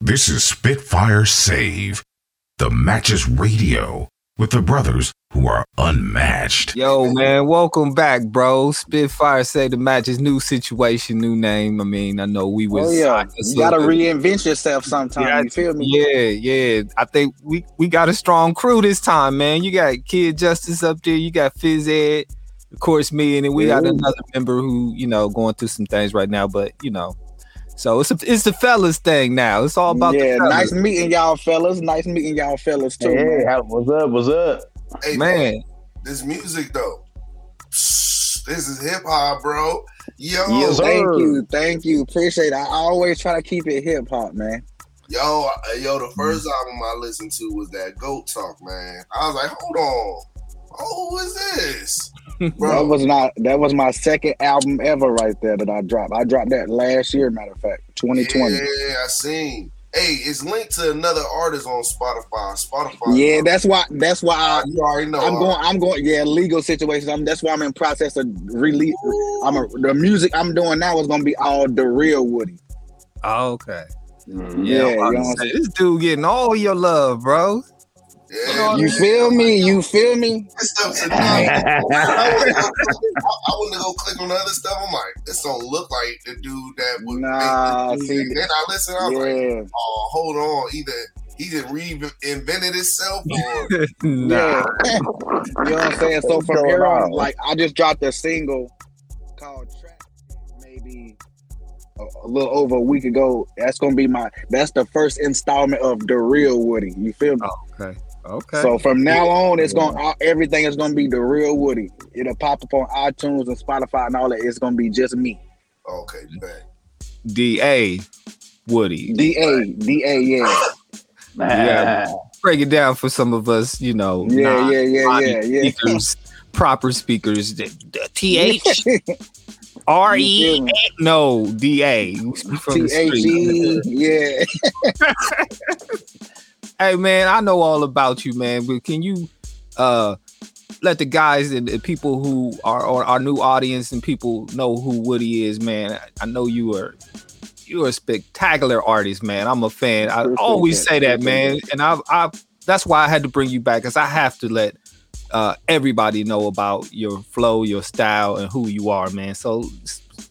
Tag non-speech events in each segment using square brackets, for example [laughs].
This is Spitfire Save, the matches radio with the brothers who are unmatched. Yo, man, welcome back, bro. Spitfire Save the matches, new situation, new name. I mean, I know we was. Oh yeah, you gotta reinvent yourself sometime. Yeah, you feel me? Yeah, yeah. I think we we got a strong crew this time, man. You got Kid Justice up there. You got Fizz Ed, of course, me, and then we got another member who you know going through some things right now, but you know. So it's a, it's the fellas thing now. It's all about yeah. nice meeting y'all fellas. Nice meeting y'all fellas too. Hey, man. what's up? What's up? Hey man, this music though. This is hip hop, bro. Yo, yes, thank you, thank you, appreciate it. I always try to keep it hip hop, man. Yo, yo, the first album I listened to was that Goat Talk, man. I was like, hold on, oh, who is this? Bro. That was not that was my second album ever right there that I dropped. I dropped that last year, matter of fact, 2020. Yeah, I seen. Hey, it's linked to another artist on Spotify. Spotify. Yeah, that's why. That's why I. You already know. I'm going. I'm going. Yeah, legal situations. I'm. That's why I'm in process of release. I'm a, the music I'm doing now is gonna be all the real Woody. Oh, okay. Mm-hmm. Yeah, yeah you know this dude getting all your love, bro. Yeah, you feel me? You feel me? This stuff's [laughs] I, wouldn't go click on the other stuff. I'm like, this don't look like the dude that would nah, make see, Then I listen, I'm yeah. like, oh, hold on. Either he just reinvented himself or [laughs] nah. yeah. you know what I'm saying? So from here on, like I just dropped a single called Track maybe a, a little over a week ago. That's gonna be my that's the first installment of the real Woody. You feel me? Oh, okay. Okay. So from now on, it's yeah. going everything is gonna be the real Woody. It'll pop up on iTunes and Spotify and all that. It's gonna be just me. Okay, bet. D A Woody. D A D A yeah. [laughs] yeah. Break it down for some of us, you know. Yeah, yeah, yeah, yeah, yeah. Speakers, proper speakers. T H [laughs] R E no D A. T H E yeah. [laughs] Hey man, I know all about you, man. But can you uh let the guys and the people who are our new audience and people know who Woody is, man. I know you are you're a spectacular artist, man. I'm a fan. I always say that, man. And I I that's why I had to bring you back because I have to let uh, everybody know about your flow, your style, and who you are, man. So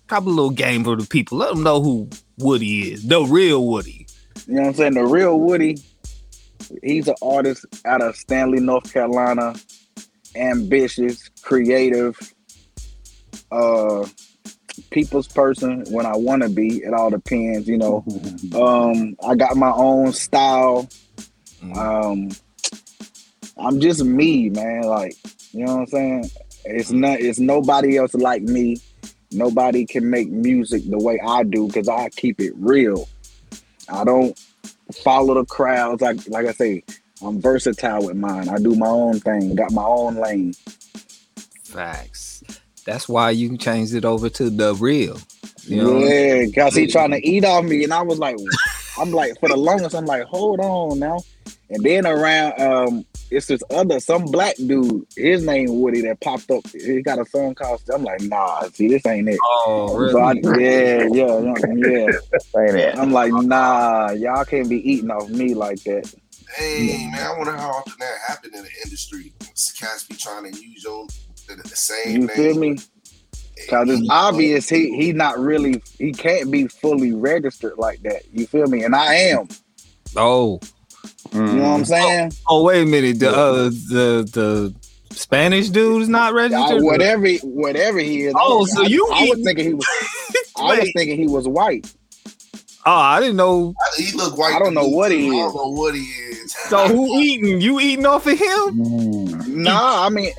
drop a little game for the people. Let them know who Woody is, the real Woody. You know what I'm saying? The real Woody He's an artist out of Stanley, North Carolina. Ambitious, creative, uh, people's person when I want to be. It all depends, you know. [laughs] Um, I got my own style. Um, I'm just me, man. Like, you know what I'm saying? It's not. It's nobody else like me. Nobody can make music the way I do because I keep it real. I don't follow the crowds. Like like I say, I'm versatile with mine. I do my own thing. Got my own lane. Facts. That's why you changed it over to the real. You know? Yeah, cause he trying to eat off me, and I was like, I'm like for the longest, I'm like, hold on now. And then around um it's this other some black dude. His name Woody that popped up. He got a song called. I'm like, nah. See, this ain't it. Oh, really? So I, yeah, yeah, yeah. ain't it. I'm like, nah. Y'all can't be eating off me like that. Hey man, I wonder how often that happened in the industry. Cats be trying to use your the, the same. You name. feel me? Cause it's obvious he he not really he can't be fully registered like that. You feel me? And I am. Oh, you know what I'm mm. saying? Oh, oh wait a minute. The uh, the the Spanish dude is not registered. Uh, whatever, whatever he is. Oh, so you? I, I was thinking he was. [laughs] I was thinking he was white. Oh, I didn't know. He look white. I don't know what he is. I don't know what he is. So who eating? You eating off of him? Mm. Nah, I mean,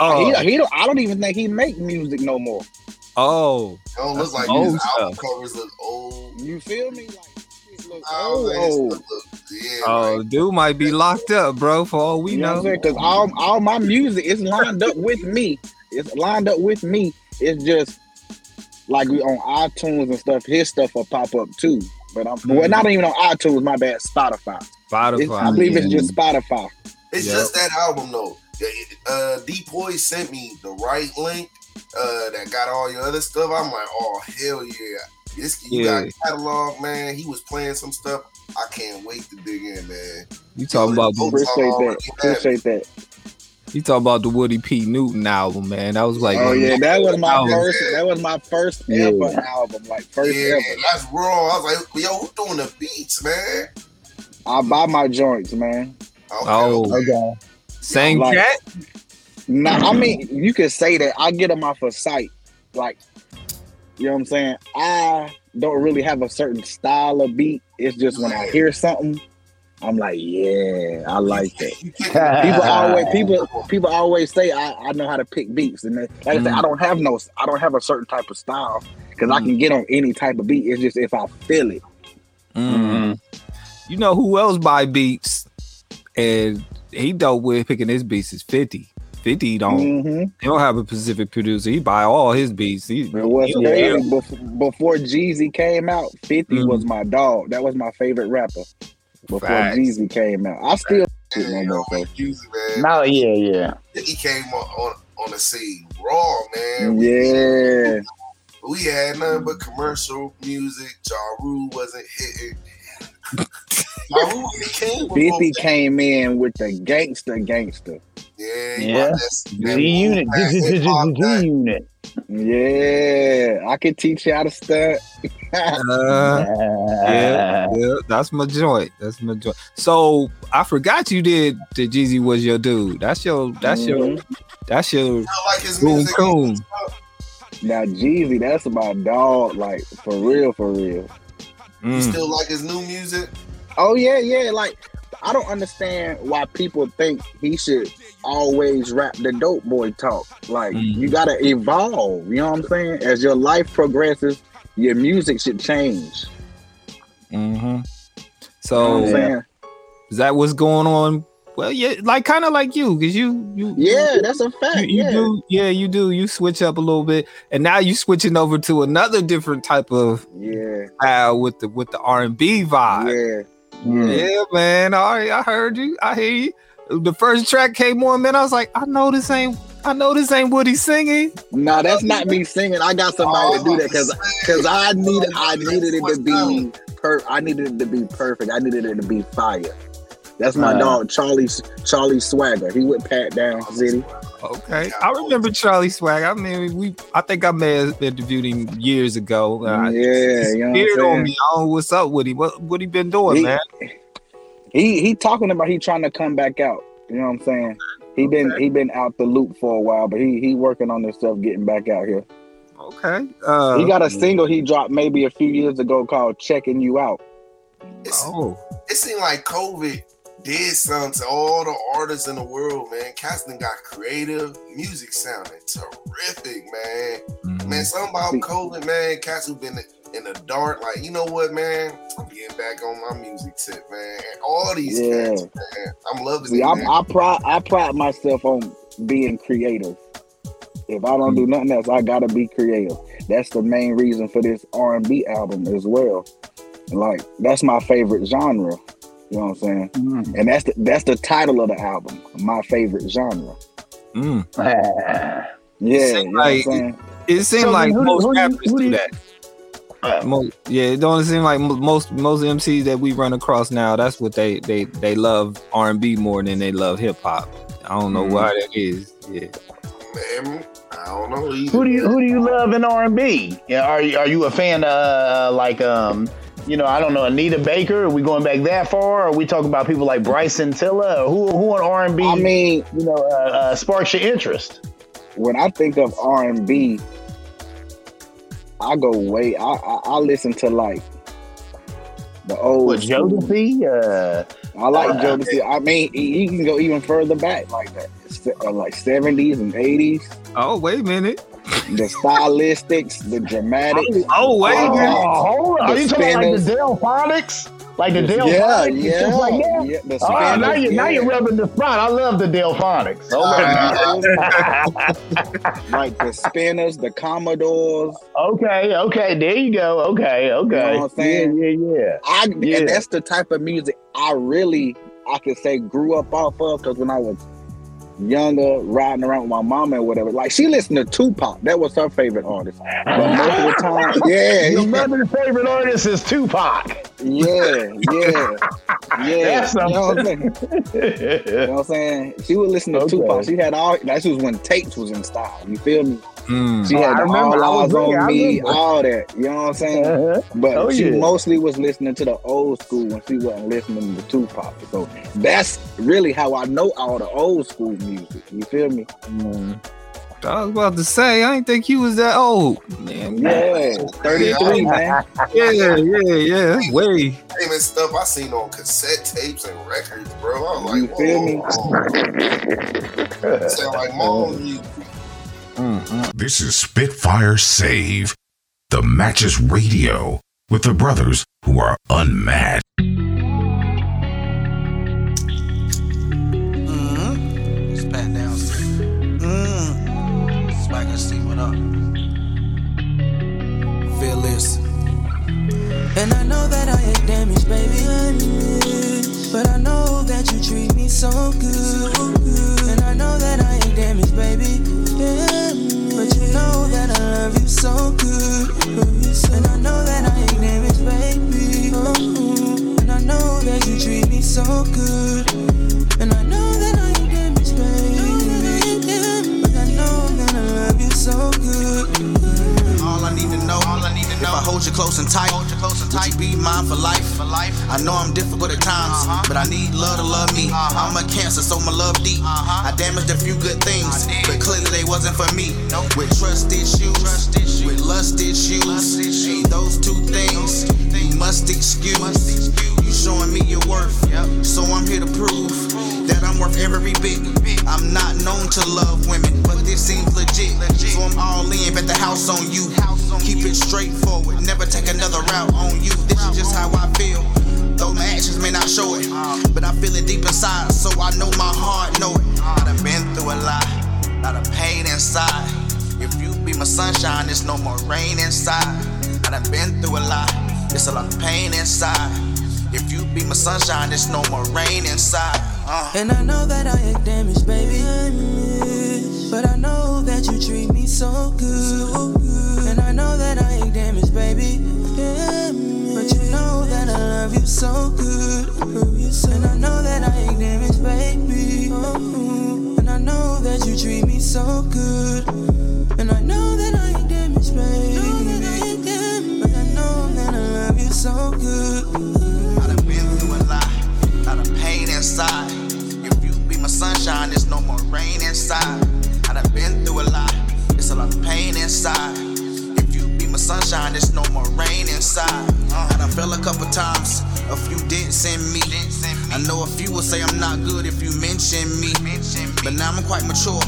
oh. he, he don't, I don't even think he make music no more. Oh, it don't look like his album covers look old. You feel me? Like, oh, yeah, oh, right. dude might be locked up, bro. For all we you know, because all all my music is lined up with me. It's lined up with me. It's just like we on iTunes and stuff. His stuff will pop up too. But I'm mm-hmm. well, not even on iTunes. My bad. Spotify. Spotify. It's, I believe it's just Spotify. It's yep. just that album though. Uh, Depoy sent me the right link uh, that got all your other stuff. I'm like, oh hell yeah! This you yeah. got catalog, man. He was playing some stuff. I can't wait to dig in, man. You talking about the, Appreciate that. Appreciate that. you talking about the Woody P. Newton album, man. That was like Oh yeah, that was my album. first. That was my first Yeah. ever album, like first Yeah, ever. that's raw. I was like, yo, who doing the beats, man? I buy my joints, man. Okay, Oh. okay. Okay. Same Like- cat. Nah, I mean, you could say that. I get them off of sight. Like, you know what I'm saying? I don't really have a certain style of beat. It's just when I hear something, I'm like, yeah, I like that. People always [laughs] people people always say I, I know how to pick beats, and they, like I said, I mm. don't have no I don't have a certain type of style because I mm. can get on any type of beat. It's just if I feel it. Mm. Mm-hmm. You know who else buy beats and he dope with picking his beats is 50. 50 don't Mm-hmm. he don't have a Pacific producer. He buy all his beats. He, But what's he- crazy before, before Jeezy came out, 50 Mhm. was my dog. That was my favorite rapper before Facts. Jeezy came out. I still shit no Man, more. So. always music, man. No, yeah, yeah. He came on, on on the scene raw, man. Yeah, We had nothing but commercial music. Ja Rule wasn't hitting. Ja Rule came 50 came in with the gangster gangster. Yeah, he Yeah. brought that- that G unit. Wu-Tang [laughs] G unit. Yeah, I can teach you how to stunt. Uh, [laughs] yeah, yeah, that's my joint. That's my joint. So I forgot you did the Jeezy was your dude. That's your that's your that's your I like his boom music. coon. Now Jeezy, that's my dog, like for real, for real. You Mm. still like his new music? Oh yeah, yeah. Like I don't understand why people think he should always rap the dope boy talk. Like Mhm. you gotta evolve. You know what I'm saying? As your life progresses, your music should change. hmm You know So what I'm saying? is that what's going on? Well, yeah, like kind of like you, because you you Yeah, that's a fact. you yeah. do yeah you do you switch up a little bit, and now you switching over to another different type of Yeah. style with the with the R and B vibe. Yeah. Yeah, man. All right, I heard you. I hear you. The first track came on, man. I was like, I know this ain't. I know this ain't what he's singing. No, that's not me singing. I got somebody to do that because because I needed I needed it to be per I needed it to be perfect. I needed it to be fire. That's my Uh. dog, Charlie Charlie Swagger. He with Pat Down City. Okay, I remember Charlie Swag. I mean, we. I think I may have interviewed him years ago. Uh, yeah, you know what I'm on saying? me. I don't know what's up with him. What what he been doing, He- man? He he talking about he trying to come back out. You know what I'm saying? He been he been out the loop for a while, but he he working on this stuff, getting back out here. Okay. Uh, He got a single he dropped maybe a few years ago called "Checking You Out." It's, oh, it seemed like COVID did something to all the artists in the world, man. Casting got creative, music sounded terrific, man. mhm. Man, something about COVID, man. Cats who been in the dark, like you know what, man. I'm getting back on my music tip, man. And all these Yeah. cats, man. I'm loving See, it. I. I pride I pride myself on being creative. If I don't do nothing else, I gotta be creative. That's the main reason for this R and B album as well. Like that's my favorite genre. You know what I'm saying? Mm. And that's the that's the title of the album. My favorite genre. Mm. Yeah, seem you know what I'm like- saying? It seems So, like who most who do rappers who do do that. Uh, Mo- yeah, it don't seem like most most MCs that we run across now. That's what they they they love R and B more than they love hip hop. I don't know Mhm. why that is. Yeah. man, I don't know either. Who do you who do you love in R and B? Yeah, are you are you a fan of uh, like um you know I don't know Anita Baker? Are we going back that far? Are we talking about people like Bryson Tiller? Or who who in R and B? I mean, you know uh, uh, sparks your interest? when I think of R and B, I go way. I, I I listen to like the old. What school. Jodeci? Uh, I like Uh, Jodeci. I mean, he, he can go even further back like that, Se- uh, like seventies and eighties. Oh wait a minute. The stylistics, the dramatics. Oh wait Uh, oh, hold on. Are you talking about like spinners. the Delfonics? Like the yeah, Delfonics and yeah, like that? yeah. The Oh, now spinners, you now yeah. you're rubbing the spot. I love the Delfonics. [laughs] like the spinners, the Commodores. Okay, okay, there you go. Okay, okay. You know what I'm saying? Yeah, yeah, yeah. I Yeah. and that's the type of music I really I could say grew up off of because when I was younger, riding around with my mama and whatever, like she listened to Tupac. That was her favorite artist. But most of the time, [laughs] yeah, Your yeah. mother's favorite artist is Tupac. Yeah, yeah, yeah. [laughs] That's you know what I'm saying? You know what I'm saying? She would listen to [laughs] Okay. Tupac. She had all. That was when tapes was in style. You feel me? Mm. She Oh, had I the remember. I all eyes on me, all that. You know what I'm saying? Uh-huh. [laughs] But Oh, she yeah. mostly was listening to the old school when she wasn't listening to Tupac. So that's really how I know all the old school music. You feel me? I was about to say, I didn't think you was that old, man. Yeah, 33, man. Yeah, yeah, yeah. That's way. Same as stuff I seen on cassette tapes and records, bro. I was You like, feel me? whoa. [laughs] Sound like mom music. This is Spitfire Save, the Matches Radio, with the brothers who are unmatched. Mm-hmm. It's down. Mm. Steve, what up? Feel this. And I know that I ain't damaged, baby. But I know that you treat me so good. And I know that I ain't damaged, baby. You know that I love you so good. And I know that I ain't damaged, baby. And I know that you treat me so good. And I know that I ain't damaged, baby. But I know that I love you so good. All I need to know, all I need to know. If I hold you close and tight, hold you close and tight, be mine for life, life. I know I'm difficult at times, uh-huh. but I need love to love me. Uh-huh. I'm a cancer, so my love deep. Uh-huh. I damaged a few good things, but clearly they wasn't for me. With trust issues, with lust issues, ain't those two things you must excuse. You showing me your worth, so I'm here to prove that I'm worth every bit. I'm not known to love women, but this seems legit. So I'm all in, bet the house on you. Keep it straightforward, never take another route on you. This is just how I feel. Though my actions may not show it, but I feel it deep inside, so I know my heart know it. I done been through a lot, lot of pain inside. If you be my sunshine, there's no more rain inside. I done been through a lot, there's a lot of pain inside. If you be my sunshine, there's no more rain inside. Uh. And I know that I ain't damaged, baby. But I know that you treat me so good. I know that I ain't damaged, baby. But you know that I love you so good. And I know that I ain't damaged, baby. And I know that you treat me so good. And I know that I ain't damaged, baby. But I know that I love you so good. I done been through a lot, lot of pain inside. If you be my sunshine, there's no more rain inside. I done been through a lot, there's a lot of pain inside. Sunshine, there's no more rain inside. Uh, I done fell a couple times, a few didn't send me. I know a few will say I'm not good if you mention me. But now I'm quite mature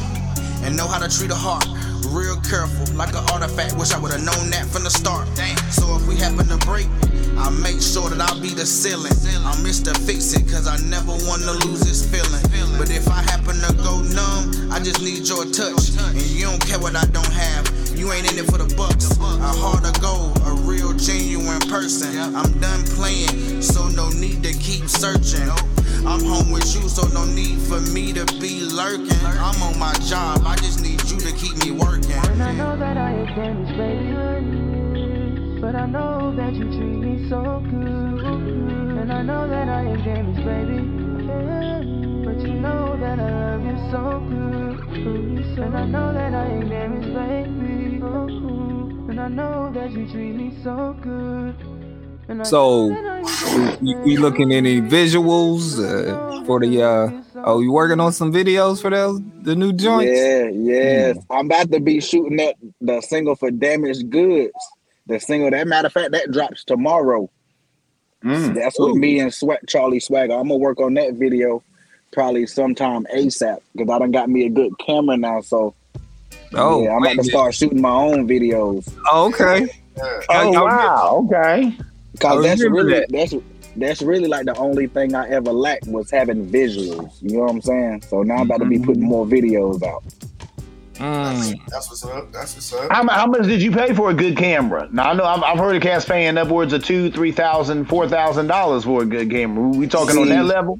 and know how to treat a heart. Real careful, like an artifact. Wish I would've known that from the start. So if we happen to break, I make sure that I'll be the ceiling. I'm Mr. Fix It, cause I never wanna lose this feeling. But if I happen to go numb, I just need your touch. And you don't care what I don't have. You ain't in it for the bucks. A heart of gold, a real genuine person. I'm done playing, so no need to keep searching. I'm home with you, so no need for me to be lurking. I'm on my job, I just need you to keep me working. And I know that I ain't damaged, baby. But I know that you treat me so good. And I know that I ain't damaged, baby. But know that I love you so good. And I know that I ain't damaged, baby. And I know that you treat me so good. So, know that I We, looking any visuals uh, for the uh oh you working on some videos for those the new joints? Yeah, yes. I'm about to be shooting that the single for Damaged Goods. The single, that matter of fact, that drops tomorrow. Mm. That's with me and Sweat Charlie Swagger. I'm gonna work on that video probably sometime ASAP because I done got me a good camera now. So Oh, yeah, I'm wait about a to start shooting my own videos. minute. Oh, okay. Oh I- I- wow, okay. Cause that's really that. that's that's really like the only thing I ever lacked was having visuals. You know what I'm saying? So now I'm about to be putting more videos out. Mm. That's what's up. That's what's up. How, how much did you pay for a good camera? Now I know I've, I've heard of cats paying upwards of two, three thousand, four thousand dollars for a good camera. We talking on that level?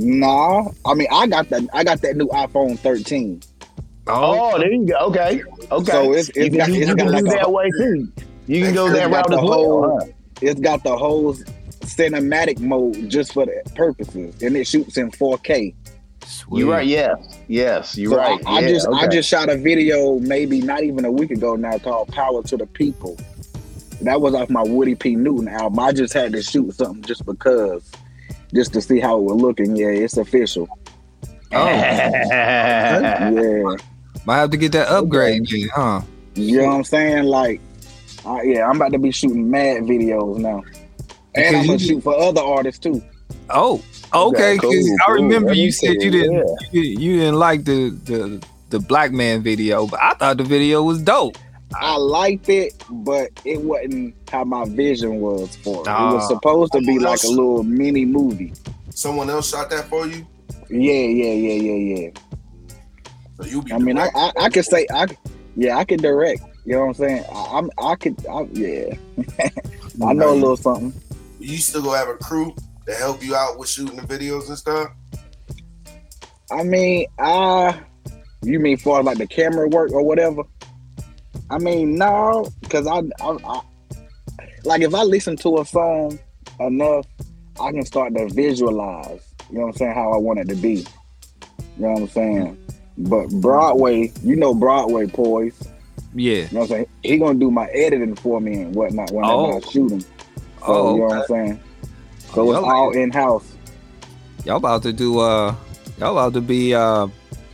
Nah, I mean I got that I got that new iPhone 13. Oh, Oh, there you go. Okay, okay. So it's- it's you can, got- do- it's you got can like do that whole- way too. You can go that route the as well. whole- huh? It's got the whole cinematic mode just for the purposes, and it shoots in 4K. Sweet. You're right. Yes. Yes. You're So right. I, I Yeah, just I just shot a video maybe not even a week ago now called "Power to the People." That was off my Woody P. Newton album. I just had to shoot something just because, just to see how it was looking. Yeah, it's official. Oh, [laughs] Yeah, might have to get that upgrade, then, huh? you know what I'm saying? Like, uh, yeah, I'm about to be shooting mad videos now, and I'm gonna shoot for other artists too. Oh, okay. cool, I cool. remember you said you didn't yeah. you, you didn't like the the the black man video, but I thought the video was dope. I liked it, but it wasn't how my vision was for it. It Ah. was supposed to be like a little mini movie. Someone else shot that for you, Yeah, yeah, yeah, yeah, yeah. so you be. I mean, I, directing. I, I could say, I, yeah, I could direct. You know what I'm saying? I, I'm, I could, I, yeah. [laughs] I know a little something. you still gonna have a crew to help you out with shooting the videos and stuff. I mean, I, you mean for like the camera work or whatever? I mean, no, because I, I, I, like if I listen to a song enough, I can start to visualize. You know what I'm saying? How I want it to be. You know what I'm saying? But Broadway, you know Broadway poise. Yeah. You know what I'm saying? He gonna do my editing for me and whatnot when Oh. I'm shooting. So Oh, you know okay. what I'm saying? So it's Y'all- all in house. Y'all about to do uh y'all about to be uh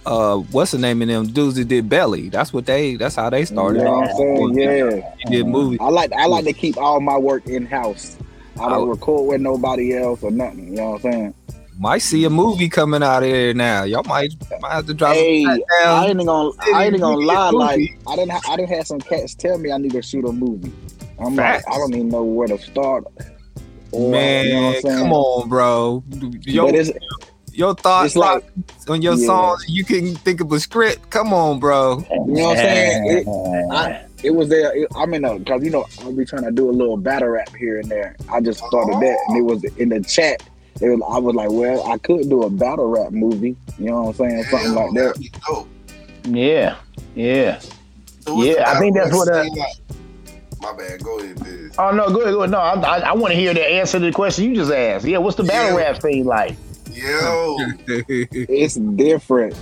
uh what's the name of them dudes that did belly? That's what they that's how they You started know what off. I'm saying? Yeah. They did movies. I like I like to keep all my work in house. I don't Oh. record with nobody else or nothing. You know what I'm saying? Might see a movie coming out of there now. Y'all might might have to drop Hey, I ain't even gonna I ain't even gonna lie. Like I didn't ha- I didn't have some cats tell me I need to shoot a movie. I'm Facts. like I don't even know where to start. Or, Man, you know what I'm saying? come on, bro. Your, but it's your thoughts it's like- on your Yeah. song, you can think of a script. Come on, bro. you know what I'm saying? It, I, it was there. It, I'm in a because you know I'll be trying to do a little battle rap here and there. I just started that, and it was in the chat. It was, I was like, well, I could do a battle rap movie. You know what I'm saying? Something Hell, like that. dope. yeah. Yeah. So Yeah, I think that's what, rap uh, scene like? My bad. Go ahead, Biz. Oh no, go ahead, go ahead. No, I, I, I want to hear the answer to the question you just asked. Yeah, what's the battle Yeah. rap scene like? Yo, It's different.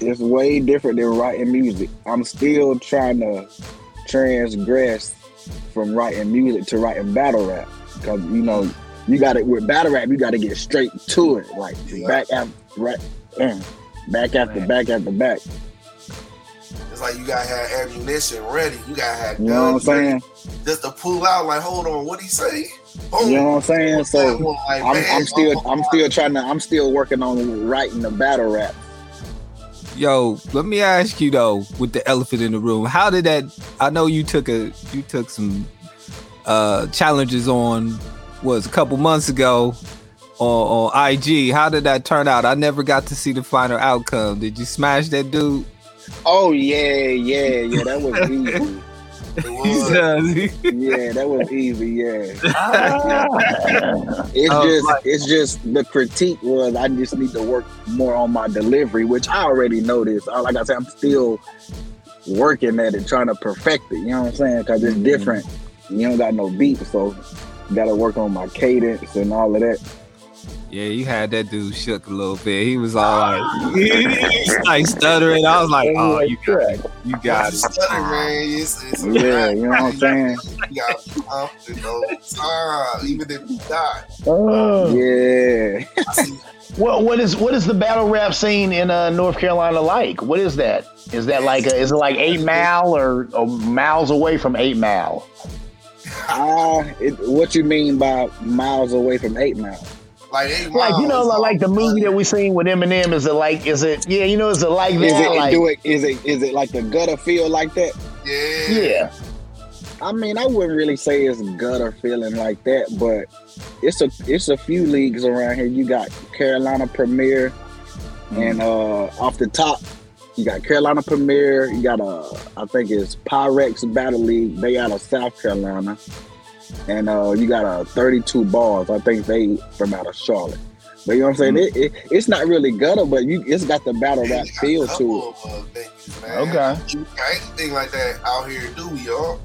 It's way different than writing music. I'm still trying to transgress from writing music to writing battle rap because you know you got it with battle rap. You got to get straight to it, like back after right, mm, back after back after back. it's like you gotta have ammunition ready. You gotta have You know what I'm guns ready saying? just to pull out. Like, hold on, what he say? Boom. You know what I'm saying? So Like, I'm, I'm still I'm still trying to I'm still working on writing the battle rap. Yo, let me ask you though, with the elephant in the room, how did that? I know you took a you took some uh challenges on was a couple months ago on, on IG. How did that turn out? I never got to see the final outcome. Did you smash that dude? Oh yeah, yeah, yeah. That was [laughs] easy. It was. Yeah, that was easy. Yeah. Ah. [laughs] It's Oh, just right. it's just the critique was I just need to work more on my delivery, which I already noticed. this. Like I said, I'm still working at it, trying to perfect it. You know what I'm saying? Because it's different. You don't got no beat, so got to work on my cadence and all of that. Yeah, you had that dude shook a little bit. He was all like, [laughs] he's like stuttering. I was like, oh, you got it. You got it. Stutter, man. It's, it's Yeah, you know what I'm saying? You gotta be confident time, even if you die. Oh. Yeah. I see What what is what is the battle rap scene in uh, North Carolina like? What is that? Is that like a, is it like Eight Mile or, or miles away from Eight Mile? Ah, [laughs] it, what you mean by miles away from Eight Mile? Like eight Like you know, miles. like the movie that we seen with Eminem. Is it like is it yeah? You know, is it like Is that? it like, do it? Is it is it like the gutter feel like that? Yeah. yeah. I mean, I wouldn't really say it's gutter feeling like that, but it's a it's a few leagues around here. You got Carolina Premier, and uh, off the top, you got Carolina Premier. You got uh, I think it's Pyrex Battle League. They out of South Carolina, and uh, you got a uh, 32 bars. I think they from out of Charlotte. But you know what I'm saying? It, it, it's not really gutter, but you it's got the battle Man, rap got feel a to it. of, uh, venues, man. Okay. You got anything like that out here, do we, y'all?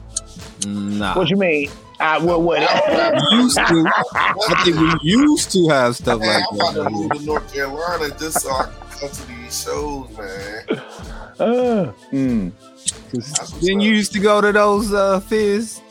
Nah. What you mean? I what what? [laughs] Used to. I think we used to have stuff Man, like I'm about to move to North Carolina just so I can come to these shows, man. Uh, mm. That's what's Then you used to go to those uh, fizz.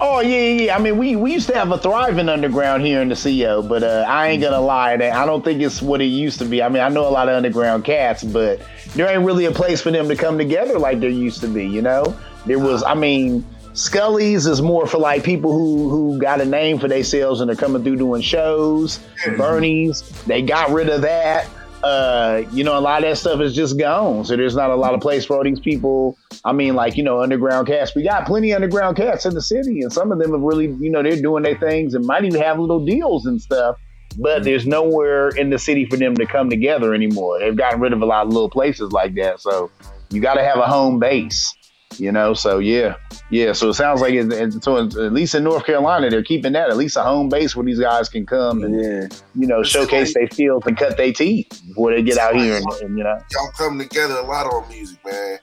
Oh yeah, yeah, yeah. I mean, we we used to have a thriving underground here in the CO, but uh, I ain't gonna lie, that I don't think it's what it used to be. I mean, I know a lot of underground cats, but there ain't really a place for them to come together like there used to be. You know, there was. I mean, Skully's is more for like people who who got a name for themselves and they're coming through doing shows. Bernie's, they got rid of that. Uh, you know, a lot of that stuff is just gone. So there's not a lot of place for all these people. I mean, like, you know, underground cats. We got plenty of underground cats in the city, and some of them have really, you know, they're doing their things and might even have little deals and stuff. But there's nowhere in the city for them to come together anymore. They've gotten rid of a lot of little places like that. So you got to have a home base, you know. So yeah, yeah. So it sounds like, it, it- so at least in North Carolina, they're keeping that at least a home base where these guys can come and Yeah, you know showcase their skills and cut their teeth before they get out here and, and you know. Y'all come together a lot on music, man.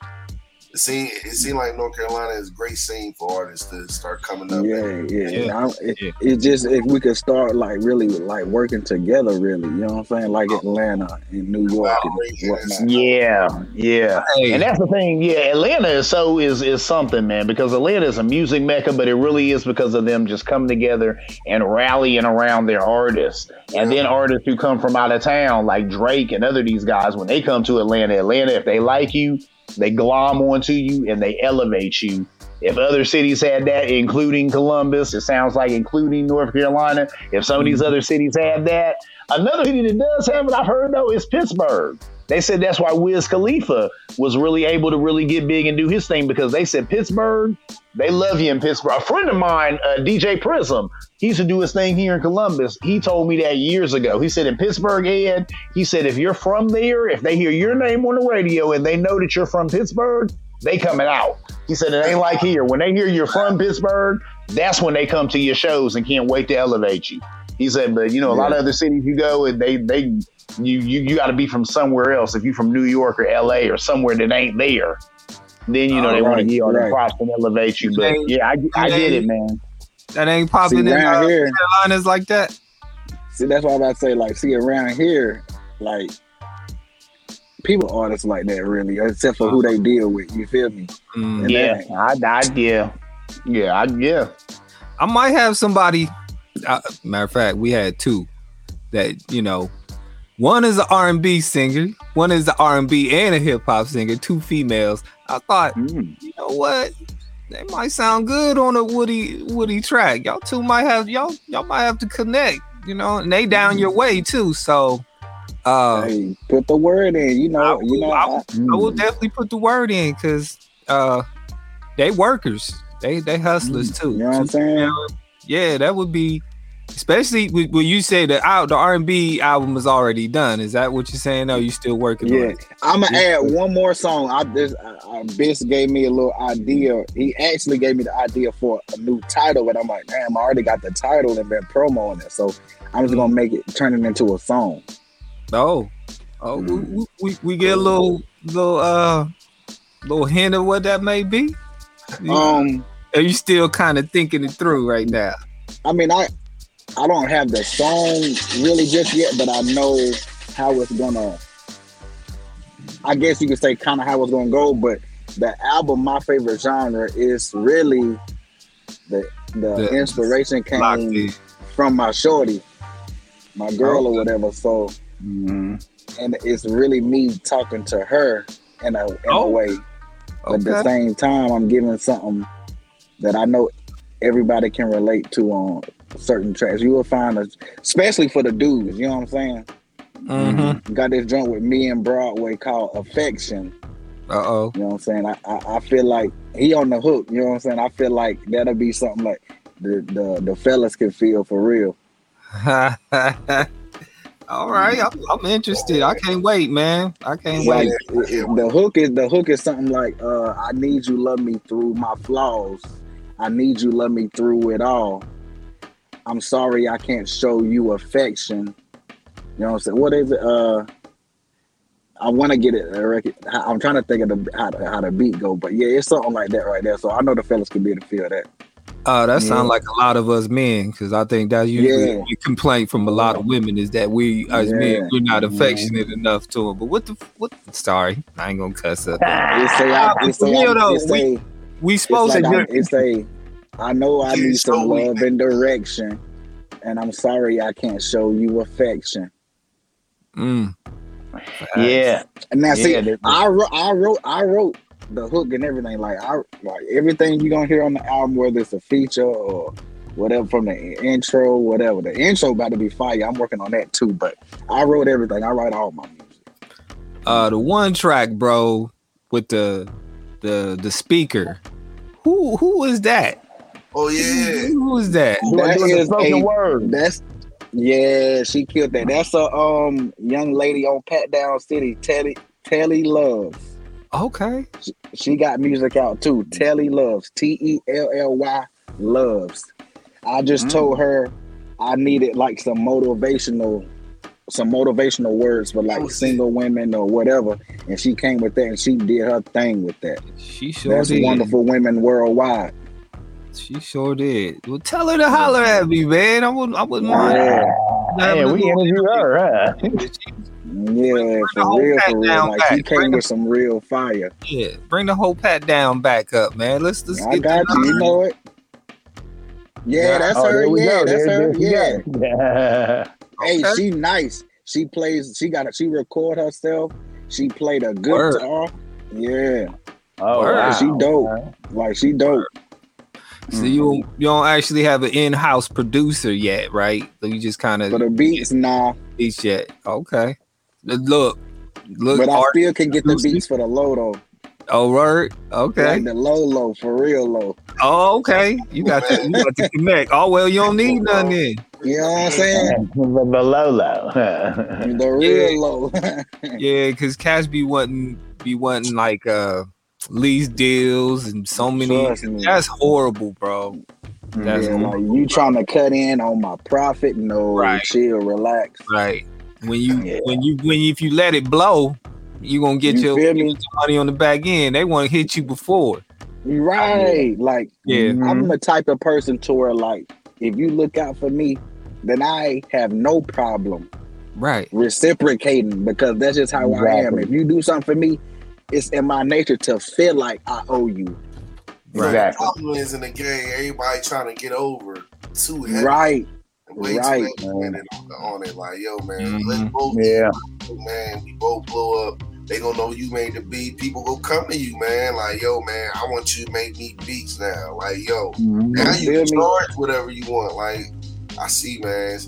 It seemed it seemed like North Carolina is a great scene for artists to start coming up. yeah, yeah. Yeah, I- it, yeah. It's just if we could start like really like working together, really. You know what I'm saying? Like Atlanta and New York and. Yeah, yeah. Hey, And that's the thing, yeah. Atlanta is so is is something, man, because Atlanta is a music mecca, but it really is because of them just coming together and rallying around their artists. And then artists who come from out of town, like Drake and other these guys, when they come to Atlanta, Atlanta, if they like you, they glom onto you and they elevate you. If other cities had that, including Columbus, it sounds like including North Carolina. If some of these other cities have that, another city that does have it, I've heard though, is Pittsburgh. They said that's why Wiz Khalifa was really able to really get big and do his thing because they said Pittsburgh, they love you in Pittsburgh. A friend of mine, uh, DJ Prism, he used to do his thing here in Columbus. He told me that years ago. He said in Pittsburgh, Ed, he said if you're from there, if they hear your name on the radio and they know that you're from Pittsburgh, they coming out. He said it ain't like here. When they hear you're from Pittsburgh, that's when they come to your shows and can't wait to elevate you. He said, but you know, a lot of other cities you go and they they you you, you got to be from somewhere else. If you're from New York or L.A. or somewhere that ain't there, then you know Oh, they want to right, give you all the right. props and elevate you. But yeah, I, I get it, man. That ain't popping See, in around uh, here, Carolinas like that. see that's why I'm about to say. Like, see around here, like people artists like that really, except for who they deal with. You feel me? Mm. Yeah, I, I yeah, yeah, I yeah. I might have somebody. Uh, matter of fact, we had two that you know. One is an R&B singer. One is an R&B and a hip hop singer. Two females. I thought, Mm. you know what? They might sound good on a Woody Woody track. Y'all two might have y'all y'all might have to connect. You know, and they down your way too. So, uh, Hey, put the word in. You know, I you know. I I- will- I will definitely put the word in because uh, they workers. They they hustlers too. you know what I'm saying? Yeah, that would be, especially when when you say that out the R and B album is already done. Is that what you're saying? No, you are still working on Yeah, it. I'm gonna Yeah. add one more song. I this Biss gave me a little idea. He actually gave me the idea for a new title, but I'm like, damn, I already got the title and been promoting it, so I'm just gonna make it turn it into a song. Oh, oh, Mm. we, we, we get a little little uh little hint of what that may be. You- Um, Are you still kind of thinking it through right now? I mean, I I don't have the song really just yet, but I know how it's gonna. I guess you could say kind of how it's gonna go, but the album, my favorite genre, is really the the, The- inspiration came from my shorty, my girl or whatever. So, Mhm. and it's really me talking to her in a in Oh, a way. But at the same time, I'm giving something that I know everybody can relate to on certain tracks. You will find, a, especially for the dudes. You know what I'm saying? Mm-hmm. Got this joint with me and Broadway called Affection. Uh oh. You know what I'm saying? I, I I feel like he on the hook. You know what I'm saying? I feel like that'll be something like the the, the fellas can feel for real. [laughs] All right, I'm, I'm interested. I can't wait, man. I can't Like wait. the hook is the hook is something like uh I need you love me through my flaws. I need you love me through it all. I'm sorry I can't show you affection. You know what I'm saying? What is it? Uh I want to get it. Reckon, I'm trying to think of the how the, how the beat go, but yeah, it's something like that right there. So I know the fellas can be able to feel that. Uh, that Yeah. sounds like a lot of us men, because I think that's usually Yeah. a complaint from a lot of women is that we as men we're not affectionate enough to them. But what the what? Sorry, I ain't gonna cuss up. It say, I, Nah, it say, for real I, though, it say, We supposed to I, just it say, I know I need some love and direction, and I'm sorry I can't show you affection. Mm. Yeah. And now, see, Yeah, I wrote, I wrote, I wrote the hook and everything. Like, I like everything you gonna hear on the album, whether it's a feature or whatever from the intro, whatever. The intro about to be fire. I'm working on that too. But I wrote everything. I write all my music. Uh, the one track, bro, with the the the speaker. Who who is that? Oh yeah. Who is that? Doing, That doing the spoken a- word. That's yeah, she killed that. That's a um young lady on Pat Down City, Telly Telly Loves. Okay. She got music out too. Telly Loves. T E L L Y Loves. I just Mm. told her I needed like some motivational some motivational words for like Oh, single women or whatever. And she came with that and she did her thing with that. She sure That's did. wonderful women worldwide. She sure did. Well, tell her to holler at me, man. I wouldn't. I wouldn't mind. Yeah. having we little interviewed her, huh? [laughs] Yeah, for real, for real. down Like back. she Bring came the- with some real fire. Yeah, bring the whole pat down back up, man. Let's let's I get got the you. You know it. Yeah, that's Oh, her. Yeah, that's her. there we Yeah. [laughs] Hey, Okay. she nice. She plays. She got. A, she record herself. She played a good Word. guitar. Yeah, oh, wow. she dope. like she dope. So you don't, you don't actually have an in-house producer yet, right? So you just kind For of the beats, nah. beats yet. Okay. Look, look. But I still can get the beats for the low though. oh, word. Okay. Like the low low for real low. Oh, okay. You got to you got to connect. Oh well, you don't need none then. You know what I'm saying? the, the Lolo. The real low. [laughs] Yeah, because Cash be wanting be wanting like uh lease deals and so many. Trust me. That's horrible, bro. That's yeah, like you trying to cut in on my profit? No, Right. chill, relax. right. When you Yeah. when you when you, if you let it blow, you gonna get You your, feel me? get your money on the back end. They want to hit you before. Right. Like Yeah. I'm mm-hmm. the type of person to where like if you look out for me, then I have no problem Right. reciprocating because that's just how I am. If you do something for me, it's in my nature to feel like I owe you. The Exactly. problem is in the game, everybody trying to get over too heavy. Right. Way right, too heavy man. handed on, it. Like, yo, man, Mhm. let's both Yeah. man. We both blow up. They gonna know you made the beat. People go come to you, man. Like, yo, man, I want you to make me beats now. Like, yo, now you can me? charge whatever you want. Like, I see, man.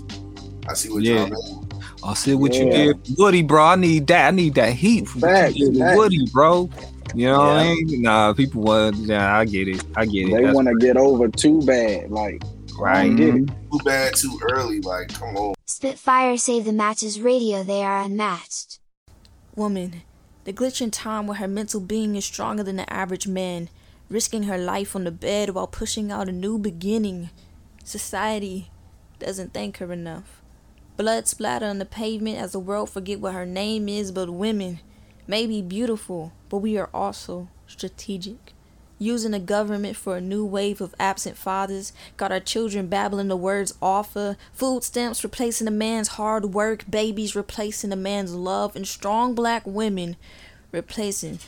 I see what Yeah. y'all mean. I see what you Yeah. did, for Woody, bro. I need that. I need that heat from what Facts, you did. Woody, bro. You know what I mean? Nah, people want. Yeah, I get it. I get it. They want to get over too bad. Like I right. don't get it. Too bad, too early. Like, come on. Spitfire Save the Matches Radio, they are unmatched. Woman, the glitch in time where her mental being is stronger than the average man, risking her life on the bed while pushing out a new beginning. Society doesn't thank her enough. Blood splatter on the pavement as the world forget what her name is, but women may be beautiful, but we are also strategic. Using the government for a new wave of absent fathers, got our children babbling the words offer, food stamps replacing a man's hard work, babies replacing a man's love, and strong black women replacing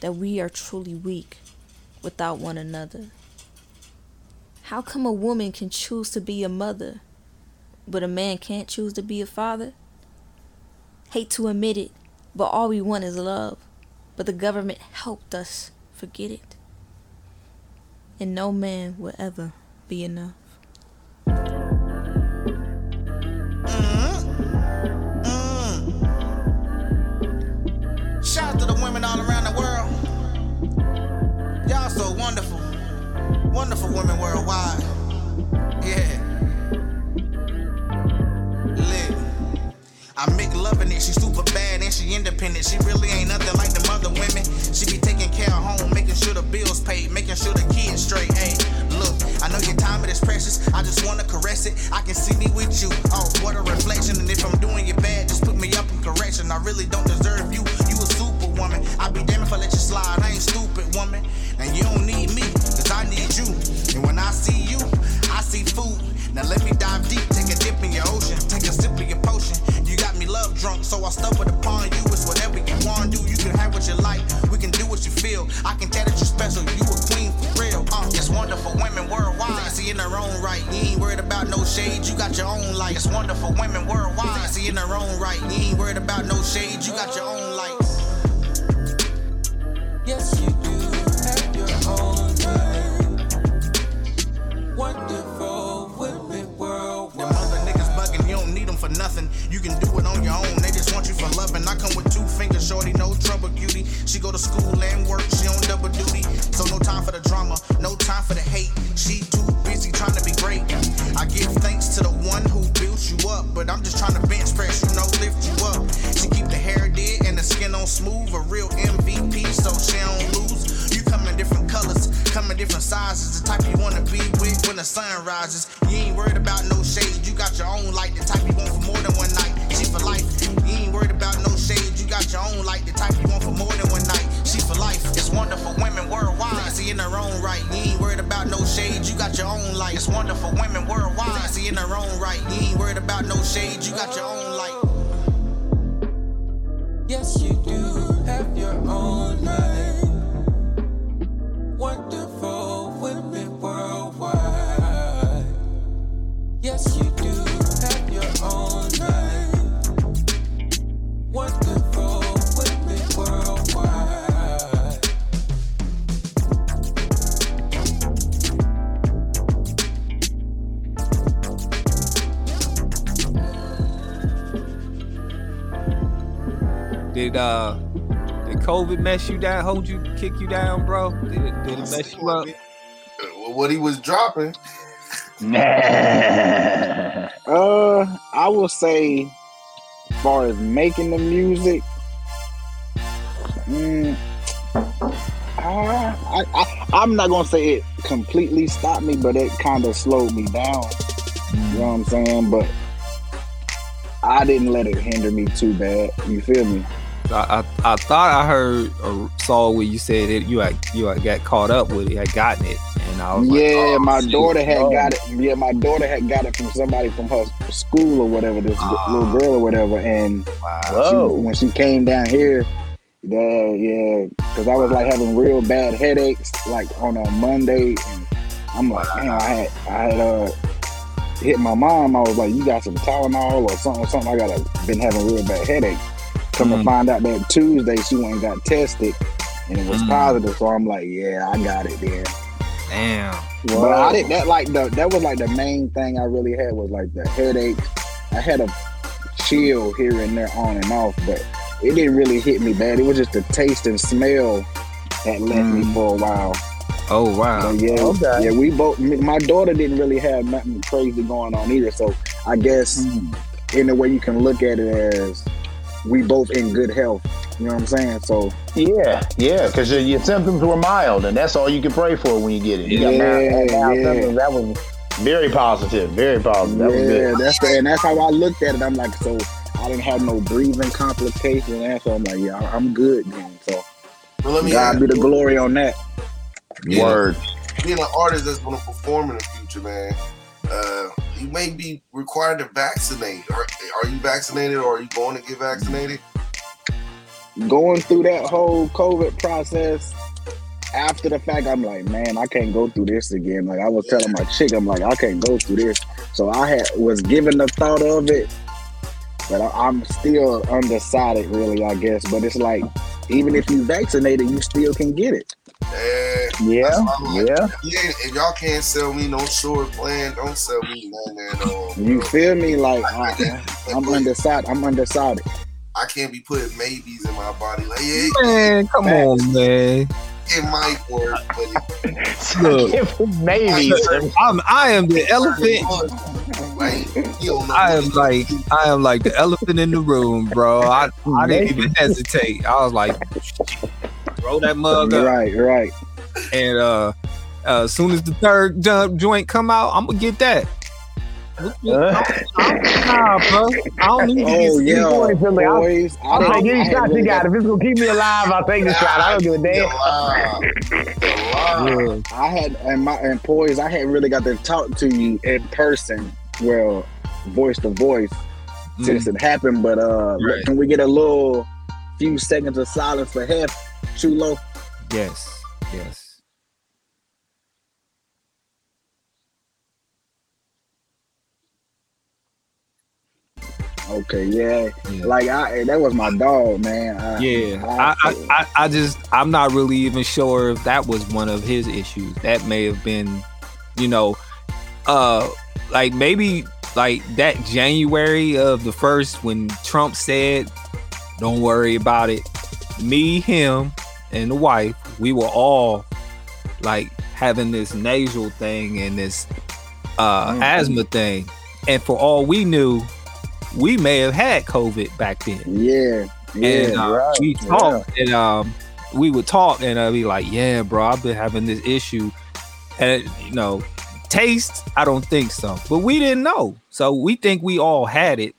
that we are truly weak without one another. How come a woman can choose to be a mother, but a man can't choose to be a father? Hate to admit it, but all we want is love. But the government helped us forget it. And no man will ever be enough. Mm-hmm. Shout out to the women all around the world. Y'all so wonderful. Wonderful women worldwide. Yeah. I make loving it. She super bad and she independent. She really ain't nothing like the mother women. She be taking care of home, making sure the bills paid, making sure the kids straight. Hey, look, I know your time it is precious. I just wanna caress it. I can see me with you. Oh, what a reflection. And if I'm doing you bad, just put me up in correction. I really don't deserve you. You a superwoman. I be damn if I let you slide. I ain't stupid, woman. And you don't need me, cause I need you. And when I see you, I see food. Now let me dive deep, take a dip in your ocean drunk, so I stumbled upon you. It's whatever you wanna do, you can have what you like. We can do what you feel. I can tell that you're special, you a queen for real. Uh, it's wonderful women worldwide. Fancy in their own right. You ain't worried about no shade, you got your own light. It's wonderful women worldwide. Fancy in their own right. You ain't worried about no shade, you got your own light. Yes, you nothing. You can do it on your own. They just want you for loving. I come with two fingers, shorty, no trouble, cutie. She go to school and work, she on double duty. So no time for the drama, no time for the hate. She too busy trying to be great. I give thanks to the one who built you up, but I'm just trying to bench press, you know, lift you up. She keep the hair dead and the skin on smooth, a real MVP, so she don't lose. You come in different colors, come in different sizes, the type you wanna be with when the sun rises. Your own light. It's wonderful women worldwide. Fancy in their own right. You ain't worried about no shade, you got your own light. Yes, you do have your own life. COVID mess you down, hold you, kick you down, bro? Did it did it mess you up? Uh, What he was dropping. Nah. [laughs] Uh, I will say, as far as making the music, mm, uh, I, I, I'm not gonna say it completely stopped me, but it kind of slowed me down. You know what I'm saying? But I didn't let it hinder me too bad. You feel me? I, I, I thought I heard or saw where you said that you had you had got caught up with it, had gotten it, and I was like, Yeah, oh, my shit. daughter had got it. Yeah, my daughter had got it from somebody from her school or whatever, this Ah. little girl or whatever, and Wow. she, when she came down here, yeah, yeah, because I was like having real bad headaches, like on a Monday, and I'm like, man, I had, I had uh hit my mom. I was like, you got some Tylenol or something, something. I got a been having real bad headaches. Come to Mm. find out that Tuesday she went and got tested, and it was Mm. positive. So I'm like, yeah, I got it then. Damn. But I didn't. That like the that was like the main thing I really had was like the headache. I had a chill here and there on and off, but it didn't really hit me bad. It was just the taste and smell that left me Mm. for a while. Oh wow. So yeah, Okay. yeah, we both. My daughter didn't really have nothing crazy going on either. So I guess in a way you can look at it as we both in good health. You know what I'm saying? So Yeah, yeah, because your, your symptoms were mild, and that's all you can pray for when you get it. You got mild, Yeah, mild yeah. symptoms. That was very positive, very positive. That was yeah, good. that's the, and that's how I looked at it. I'm like, so I didn't have no breathing complications, and so I'm like, yeah, I- I'm good then. So But let me God be the glory on that. Yeah. Word. being an artist that's going to perform in the future, man, uh, you may be required to vaccinate. Are, are you vaccinated or are you going to get vaccinated? Going through that whole COVID process. After the fact, I'm like, man, I can't go through this again. Like I was telling my chick, I'm like, I can't go through this. So I had was given the thought of it, but I, I'm still undecided, really. I guess, but it's like, even if you vaccinated, you still can get it. Yeah, that's why I'm like, yeah. if you ain't- if y'all can't sell me no short plan, don't sell me none at all. You feel me? Like I, uh-uh. [laughs] I'm undecided. I'm undecided. I can't be putting maybes in my body. Like, yeah, Man, come on, man. it might work, but it, [laughs] Look, Maybe. I'm I am the elephant. [laughs] like, you don't know. I am like I am like the elephant in the room, bro. I, I didn't even hesitate. I was like, throw that mug up, Right, right. And uh, uh, as soon as the third jump joint come out, I'm gonna get that. Nah, bro. I don't need to get Oh yeah, boys, Billy, I'll- boys. I I'll take any I had shot you got. If it's gonna keep me alive, I'll take the shot. I don't give a damn. lying. You're lying. Yeah. I had and my and poise. I hadn't really got to talk to you in person. Well, voice to voice since it happened. But uh, Right. can we get a little few seconds of silence for Hef low. Yes, yes. Okay, yeah. Yeah. Like I, that was my dog, man. I, Yeah, I, I, I, I just I'm not really even sure if that was one of his issues. That may have been, you know, uh, like maybe like that January of the first when Trump said, "Don't worry about it." Me, him, and the wife, we were all like having this nasal thing and this uh Mhm. asthma thing, and for all we knew, we may have had COVID back then yeah, yeah. and uh, right, we yeah. and um we would talk and I'd be like, yeah, bro, I've been having this issue. And you know, taste, I don't think so. But we didn't know. So we think we all had it,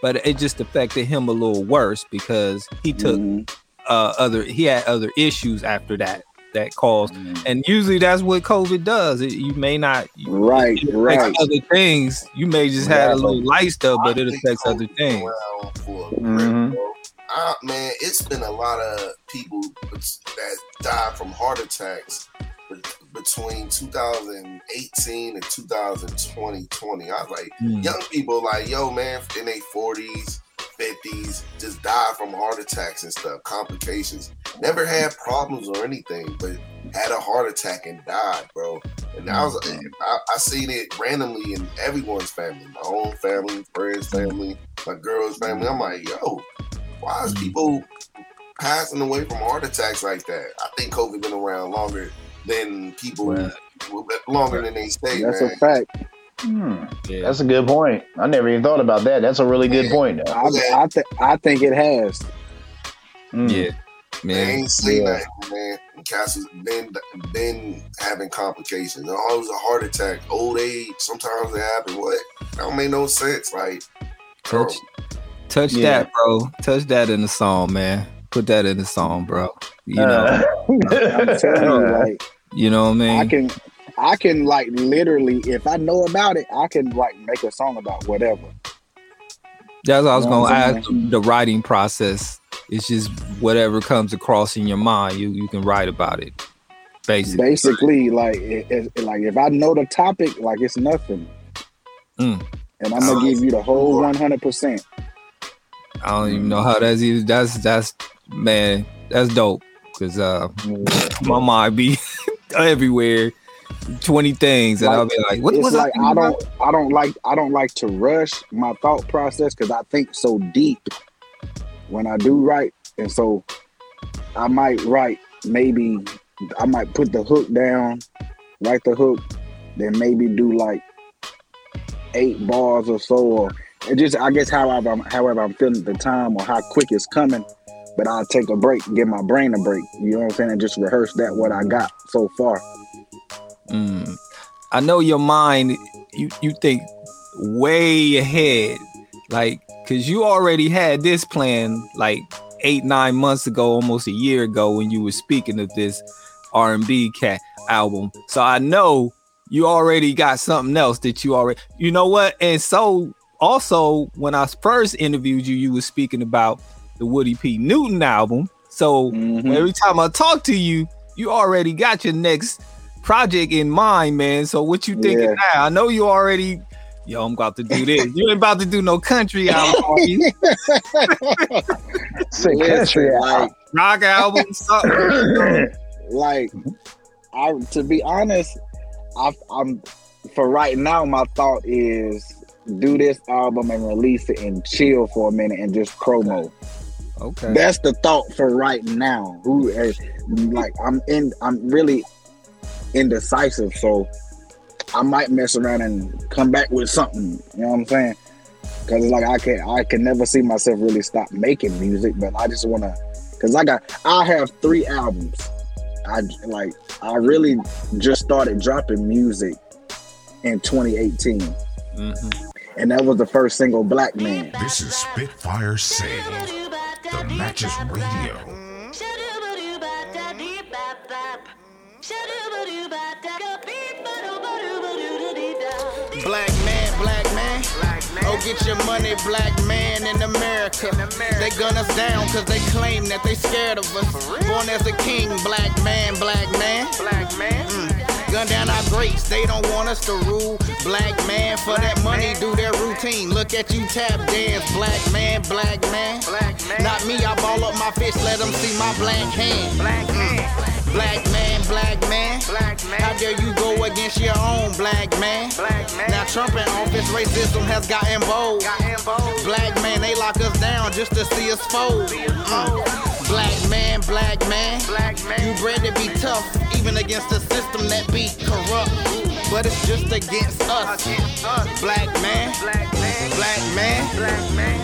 but it just affected him a little worse because he took Mhm. uh other he had other issues after that that caused Mm-hmm. and usually that's what COVID does. It, you may not right, right. other things. You may just had a little light stuff, but I it affects COVID other things. around for a Mhm. grip, bro. Uh, man, it's been a lot of people that died from heart attacks between 2018 and 2020. 20. I was like, Mm. young people, like, yo, man, in their 40s, 50s, just died from heart attacks and stuff, complications. Never had problems or anything, but had a heart attack and died, bro. And I was, mm-hmm. I, I seen it randomly in everyone's family, my own family, friends' family, my girl's family. I'm like, yo, why is mm-hmm. people passing away from heart attacks like that? I think COVID been around longer than people, longer than they say, That's man. a fact. Hmm. Yeah. That's a good point. I never even thought about that. That's a really good point. though. I, I, th- I think it has. Mm. Yeah. They Man. ain't say Yeah. nothing, man. And Cass's been been having complications. It was a heart attack, old age. Sometimes it happens. What? That don't make no sense. Like, bro, Touch, touch Yeah. that, bro. Touch that in the song, man. Put that in the song, bro. You know, Uh, [laughs] I'm telling you, like you know what I mean. I can, I can like literally, if I know about it, I can like make a song about whatever. That's what I was You know gonna ask. The writing process. It's just whatever comes across in your mind, you you can write about it. Basically. Basically, like, it, it- like if I know the topic, like it's nothing, Mm. and I'm gonna give you the whole 100. percent I don't even know how that's even. That's that's man. That's dope. Cause uh, [laughs] my mind be [laughs] everywhere. Twenty things, and Like, I'll be like, "What was like I?" I don't, I don't like, I don't like to rush my thought process because I think so deep when I do write, and so I might write maybe I might put the hook down, write the hook, then maybe do like eight bars or so, or it just I guess however I'm however I'm feeling at the time or how quick it's coming. But I'll take a break, give my brain a break. You know what I'm saying, and just rehearse that what I got so far. Mm. I know your mind. You you think way ahead, like because you already had this plan like eight nine months ago, almost a year ago when you were speaking of this R and B cat album. So I know you already got something else that you already. You know what? And so also when I first interviewed you, you were speaking about the Woody P Newton album. So Mhm. every time I talk to you, you already got your next project in mind, man. So what you thinking Yeah. now? I know you already. Yo, I'm about to do this. you ain't about to do no country [laughs] album, are you? [laughs] Say country like, rock album, [laughs] something. like I to be honest, I, I'm for right now. My thought is do this album and release it and chill for a minute and just promo. Okay. That's the thought for right now. Who eh, like I'm in? I'm really indecisive, so I might mess around and come back with something. You know what I'm saying? Because it's like I can I can never see myself really stop making music, but I just wanna. Cause I got I have three albums. I like I really just started dropping music in 2018, Mhm. and that was the first single, Black Man. This is Spitfire Save, the Matches Radio. Black man, black man. Oh, get your money, black man in America. They gun us down cause they claim that they scared of us. Born as a king, black man, black man. Black man. Mm. Gun down our greats, they don't want us to rule. Black man, for that money, do their routine. Look at you tap dance, black man, black man. Not me, I ball up my fist, let them see my black hand. Black man. Black man, black man. How dare you go against your own black man? Now Trump in office, racism has gotten bold. Black man, they lock us down just to see us fold. Mm. Black man, black man. You bred to be tough, even against a system that be corrupt. But it's just against us. Black man, black man. Black man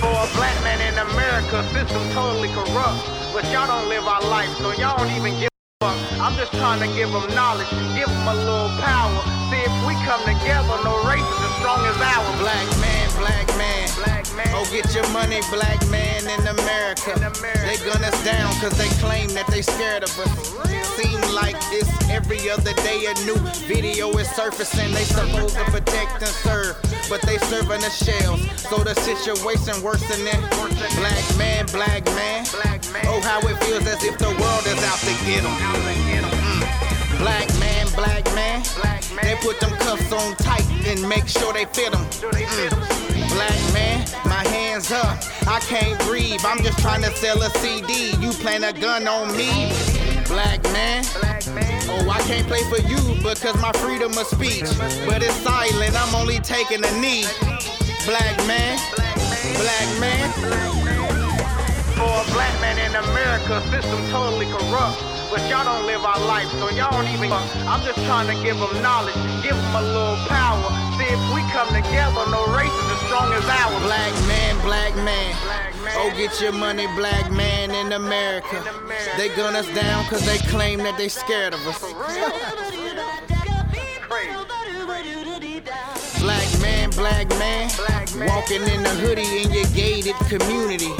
For a black man in America, system totally corrupt. But y'all don't live our life, so y'all don't even give a fuck. I'm just trying to give them knowledge, give them a little power. See if we come together, no race is as strong as ours. Black man, black man. Oh, get your money, black man in America. They gun us down cause they claim that they scared of us. Seem like it's every other day a new video is surfacing. They supposed to protect and serve, but they serving the shells. So the situation worsening. Black man, black man. Oh, how it feels as if the world is out to get 'em. Mm. Black man, black man. They put them cuffs on tight and make sure they fit them. Black man, my hands up. I can't breathe. I'm just trying to sell a CD. You plant a gun on me. Black man. Oh, I can't play for you because my freedom of speech. But it's silent. I'm only taking a knee. Black man. Black man. For a black man in America, system totally corrupt. But y'all don't live our life, so y'all don't even. I'm just trying to give them knowledge, give them a little power. See if we come together, no race is as strong as ours. Black man, black man. Oh, get your money, black man in America. They gun us down cause they claim that they scared of us. [laughs] Black man, black man, walking in the hoodie in your gated community.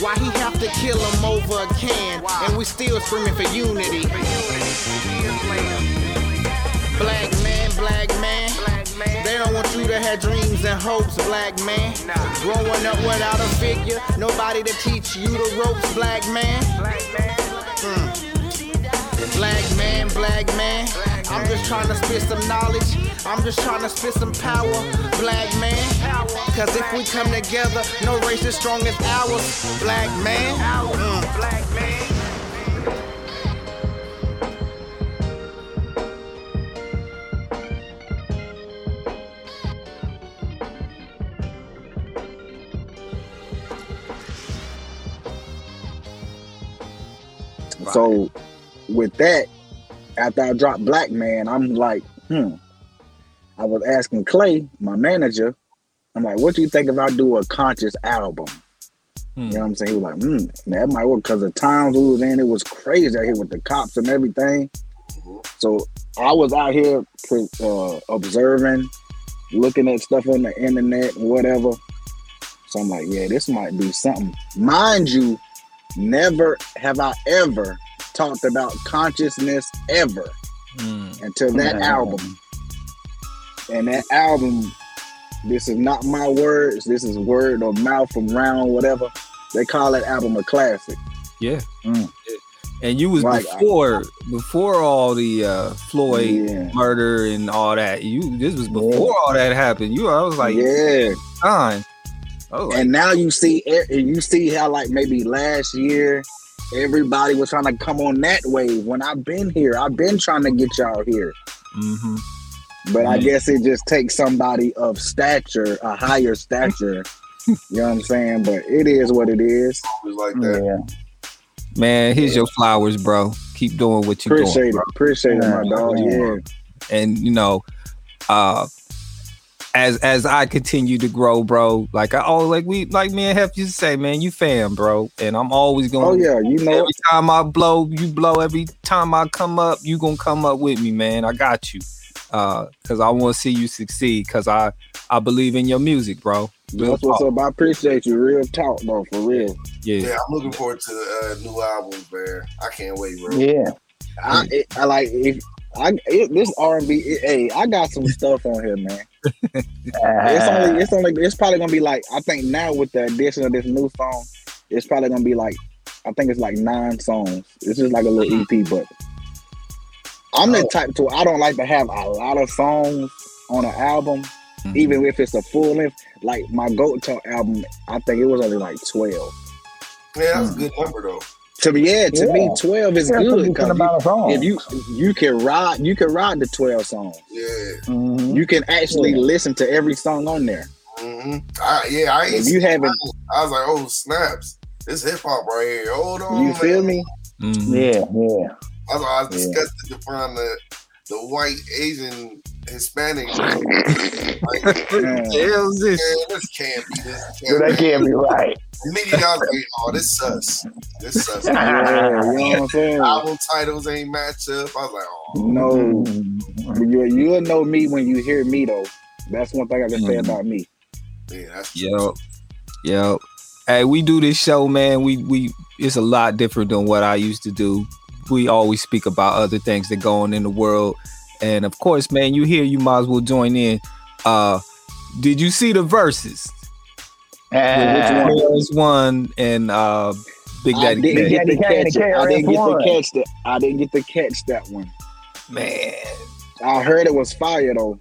Why he have to kill him over a can, and we still screaming for unity? Black man, black man, they don't want you to have dreams and hopes, black man. Growing up without a figure, nobody to teach you the ropes, black man. Mm. Black man, black man. I'm just trying to spit some knowledge. I'm just trying to spit some power, black man. Cause if we come together, no race is strong as ours, black man. Mm. Black man. So with that, after I dropped Black Man, I'm like, hmm. I was asking Clay, my manager, I'm like, what do you think if I do a conscious album? You know what I'm saying? He was like, hmm, that might work because the times we was in, it was crazy out here with the cops and everything. So I was out here pre- uh, observing, looking at stuff on the internet and whatever. So I'm like, yeah, this might be something. Mind you, never have I ever talked about consciousness ever until that Mm. album. And that album, this is not my words. This is word or mouth from round whatever. They call that album a classic. Yeah. Mm. And you was Right, I- before before all the uh Floyd Yeah. murder and all that. You this was before all that happened. You I was like, yeah. fine. Oh, and now you see you see how like maybe last year everybody was trying to come on that wave when I've been here. I've been trying to get y'all here. hmm But I guess it just takes somebody of stature, a higher stature. you know what I'm saying? But it is what it is. Always like that. Yeah. man, here's your flowers, bro. Keep doing what you Appreciate doing, it. Appreciate it, my dog. Yeah. and you know uh as as i continue to grow bro like i oh like we like me and hef used to say man you fam bro and i'm always gonna Oh yeah, you know every time i blow you blow every time i come up you gonna come up with me man i got you uh because i want to see you succeed because i i believe in your music bro Real that's what's talk. up. I appreciate you. Real talk though, for real. yeah Yeah, I'm looking forward to the uh, new albums, man. I can't wait, bro. Yeah. I, it, I like if I it, this R and B. Hey, I got some stuff on here, man. Uh, it's only it's only it's probably gonna be like I think now with the addition of this new song, it's probably gonna be like I think it's like nine songs. It's just like a little EP, mm-hmm. but I'm the oh. type to I don't like to have a lot of songs on an album, mm-hmm. even if it's a full length. Like my Goat Talk album, I think it was only like twelve. Yeah, that's a mm-hmm. good number though. To me, yeah, to me, twelve is Yeah, good because amount of songs. if you you can ride you can ride the twelve songs. Yeah. Mhm. You can actually Yeah. listen to every song on there. hmm I, yeah, I ain't If you haven't. I was like, oh snaps, this hip hop right here. Hold on, you feel man. me? Mhm. Yeah, yeah. I was, I was Yeah. disgusted to find the the white Asian Hispanic. [laughs] like, What the hell is man, this? this can't be this. So that can't be right. Immediately I was like, oh, this sus. This sus. Yeah, you know what I'm [laughs] saying? Album titles ain't match up. I was like, oh, No, you you'll know me when you hear me though. That's one thing I can say Mhm. about me. yeah, that's Yep. Yep. Hey, we do this show, man. We we it's a lot different than what I used to do. We always speak about other things that go on in the world. And of course, man, you here, you might as well join in. Uh did you see the verses? Which one? There's one and uh Big I Daddy didn't Kane. get to catch it. I didn't get to catch that. I didn't get to catch that one. Man. I heard it was fire though.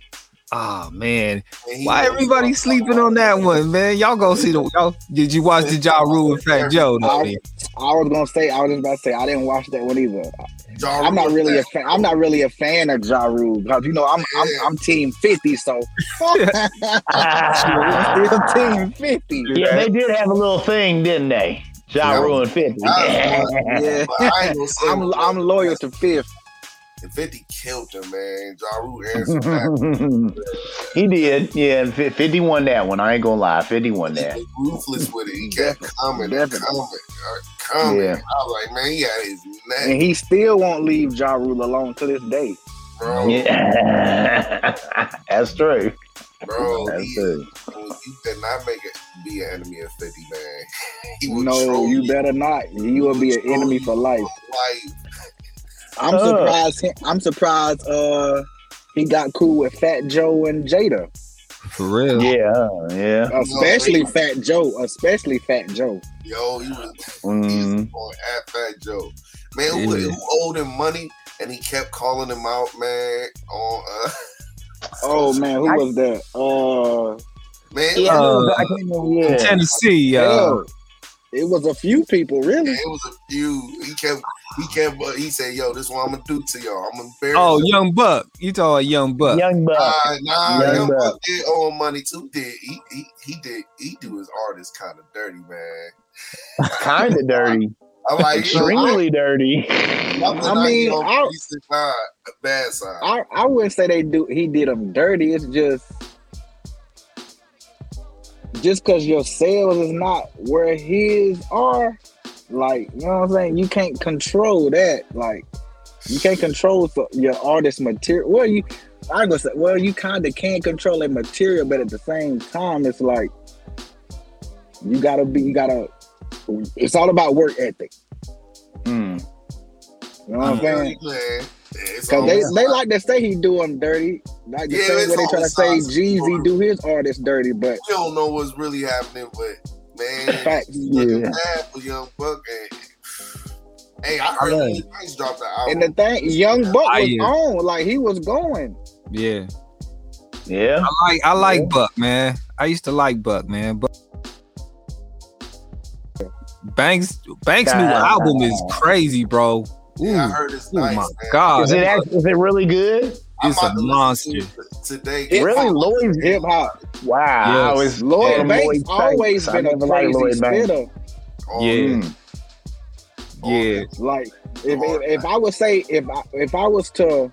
Oh man. Why everybody sleeping on that one, man? Y'all go see the y'all did you watch the Ja Rule and Fat Joe? though, then? I was gonna say I was just about to say I didn't watch that one either. Ja I'm not really a fan. I'm not really a fan of Ja Rule because you know I'm I'm, I'm Team 50, so [laughs] [laughs] I'm still Team 50. Yeah, they did have a little thing, didn't they? Ja Yeah. Rule and 50. Yeah. Yeah, I [laughs] am I'm, I'm loyal to Fifth. And 50 killed him, man. Ja Rule answered he did. Yeah, fi- 50 won that one. I ain't gonna lie. 50 won that. was ruthless with it. He kept coming and coming coming. Yeah. I was like, man, he had his And he still won't leave Ja Rule alone to this day. bro. Yeah. [laughs] That's true. Bro, That's he, true. you better not make it be an enemy of 50, man. [laughs] He will No, troll you better not. You will be an enemy for life. life. [laughs] I'm Uh. surprised. He, I'm surprised. Uh, he got cool with Fat Joe and Jada, For real. Yeah, yeah. especially Fat Joe. Especially Fat Joe. Yo, he was, he was Mm. at Fat Joe. Man, who, Yeah. who owed him money and he kept calling him out, man, on uh [laughs] Oh man, who was that? Uh, man, Yeah, Uh, I can't remember. Yeah. Tennessee, uh, hell, it was a few people, really. it was a few. He kept, he kept, uh, he said, "Yo, this is what I'm gonna do to y'all. I'm gonna bury." oh, you." Young Buck. You talking about Young Buck? Young Buck. Nah, nah, Young Young Buck. Buck did owe him money too. Did he? He, he did. He do his artist kind of dirty, man. Kind of dirty. [laughs] I'm like, you know, Extremely dirty. I mean, on I- decent side, a bad side. I, I wouldn't say they do. He did them dirty. It's just just because your sales is not where his are. Like you know what I'm saying. You can't control that. Like you can't [laughs] control your artist material. Well, you I gonna say. Well, you kind of can't control their material, but at the same time, it's like you gotta be. You gotta. It's all about work ethic. Mm. You know what I'm saying? Cause they, they like to say he do them dirty, like the Yeah, same it's way they all try to say sides. Jeezy do his artists dirty. But We don't know what's really happening, but man, [laughs] Facts. he's looking Yeah. bad for Young Buck. And hey, I heard Yeah. Lil Nice dropped the album. and the thing, Young Buck I was am. on, like he was going. Yeah. Yeah. I like I like Yeah. Buck, man. I used to like Buck, man. But Banks Banks' new God. album is crazy, bro. Ooh, yeah, I heard it's oh nice, my man. god, Is it act- is it really good? It's a to monster. to it Today, Hip Really? hop. Lloyd? Hip hop. Wow. Yes. I was Lloyd Yeah, Banks Lloyd always Banks. I been a never liked crazy Lloyd Banks. spitter. Oh, Yeah. Mm. Yeah, Like if, if if I would say if I if I was to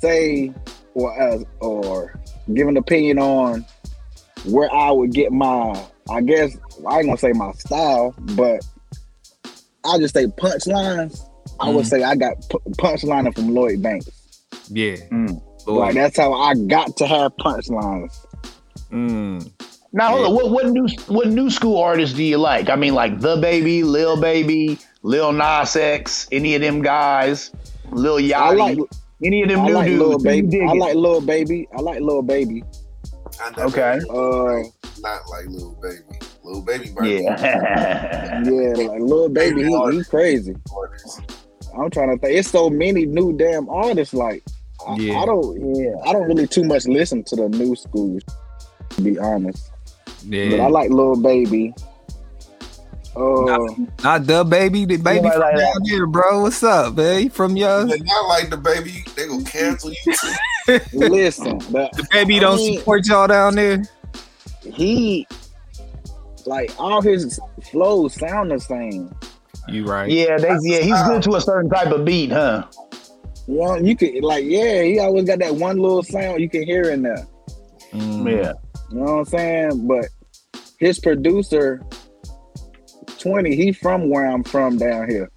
say or uh, or give an opinion on where I would get my I guess I ain't gonna say my style, but I'll just say punchlines. I would Mhm. say I got p- punchlining from Lloyd Banks. yeah. Mm. Like that's how I got to have punchlines. Mm. Now, hold on. What, what new what new school artists do you like? I mean, like the baby, Lil Baby, Lil Nas X, any of them guys? Lil Yachty, like any of them I new like dudes. Lil you Baby. I like Lil Baby. I like Lil Baby. I never Okay. Uh, not like little baby. Little baby might be yeah. [laughs] yeah, like Lil Baby. He, he crazy. artist. I'm trying to think. It's so many new damn artists. Like I, Yeah. I don't. yeah. I don't really too much listen to the new school. To be honest, but I like little Baby. Uh, Not the baby, the baby from like down here, bro. What's up, man? You From your They not like the baby. They gonna cancel you. [laughs] too. listen, but the baby I don't mean- support y'all down there. he like all his flows sound the same. You right. Yeah, they, yeah, he's good to a certain type of beat, huh? You know, you could like, yeah, he always got that one little sound you can hear in there. Mm. Yeah. You know what I'm saying? But his producer, 20, he from where I'm from down here.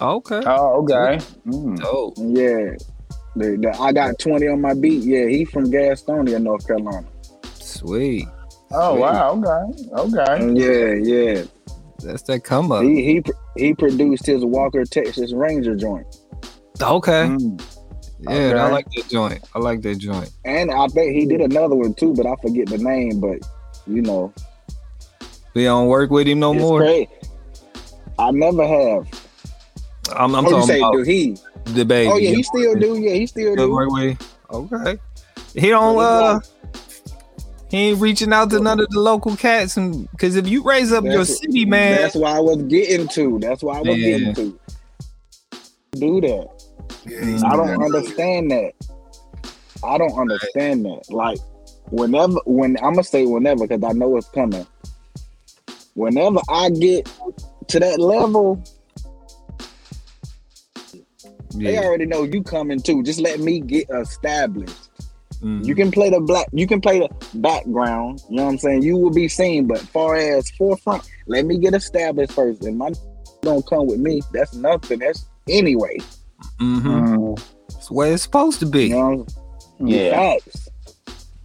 Okay. Oh, okay. Mm. Dope. Yeah. The, the, I got 20 on my beat. Yeah, he from Gastonia, North Carolina. Sweet. Oh, wow. Okay. Okay. Yeah, yeah. That's that come up. He he he produced his Walker Texas Ranger joint. Okay. Mm. Yeah, Okay. I like that joint. I like that joint. And I bet he did another one too, but I forget the name. But you know, We don't work with him no it's more. great. I never have. I'm, I'm you talking say about do he? The baby. Oh yeah, he still do. Yeah, he still do. work with him? Okay. He don't uh he ain't reaching out to none of the local cats and because if you raise up your city, man, That's why I was getting to. That's why I was Yeah. getting to. Do that. Yeah, I don't understand that. I don't understand that. Like, whenever, when I'm gonna say whenever, because I know it's coming. Whenever I get to that level, they already know you coming too. Just let me get established. Mhm. You can play the black, you can play the background. You know what I'm saying? You will be seen, but far as forefront, let me get established first. And my [laughs] don't come with me. That's nothing. That's anyway. Mhm. Mm. It's the way it's supposed to be. You know, Yeah. facts.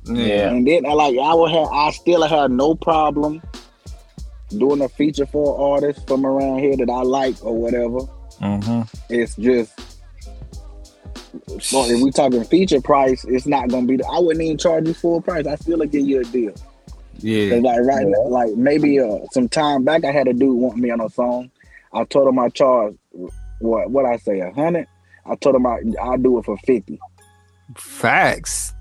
Yeah. And then I like I will have I still have no problem doing a feature for an artist from around here that I like or whatever. Mhm. It's just well, if we talking feature price, it's not gonna be. The, I wouldn't even charge you full price. I still give you a deal. Yeah. like right now, like maybe uh, some time back, I had a dude want me on a song. I told him I charge what what I say a hundred. I told him I I'll do it for fifty. Facts.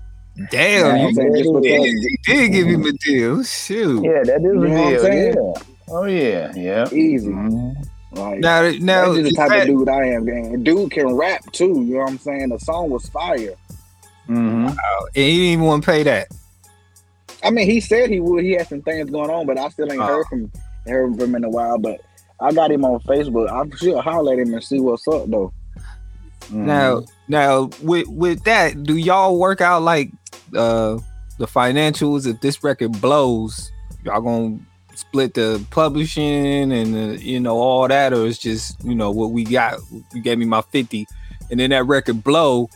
Damn, what you saying? Did, because- you did give him a deal. Shoot. Yeah, that is You a deal. Yeah. Oh yeah. Yeah. easy. Mhm. Like Now, now, that's just is the type that- of dude I am. And dude can rap too. You know what I'm saying? The song was fire. Mhm. and he didn't even want to pay that. I mean, he said he would. He had some things going on, but I still ain't Oh. heard from heard from him in a while. But I got him on Facebook. I'm sure holler at him and see what's up though. Mhm. Now, now with with that, do y'all work out like uh the financials? If this record blows, y'all gonna split the publishing and the, you know all that, or it's just you know what we got? You gave me my fifty, and then that record blow.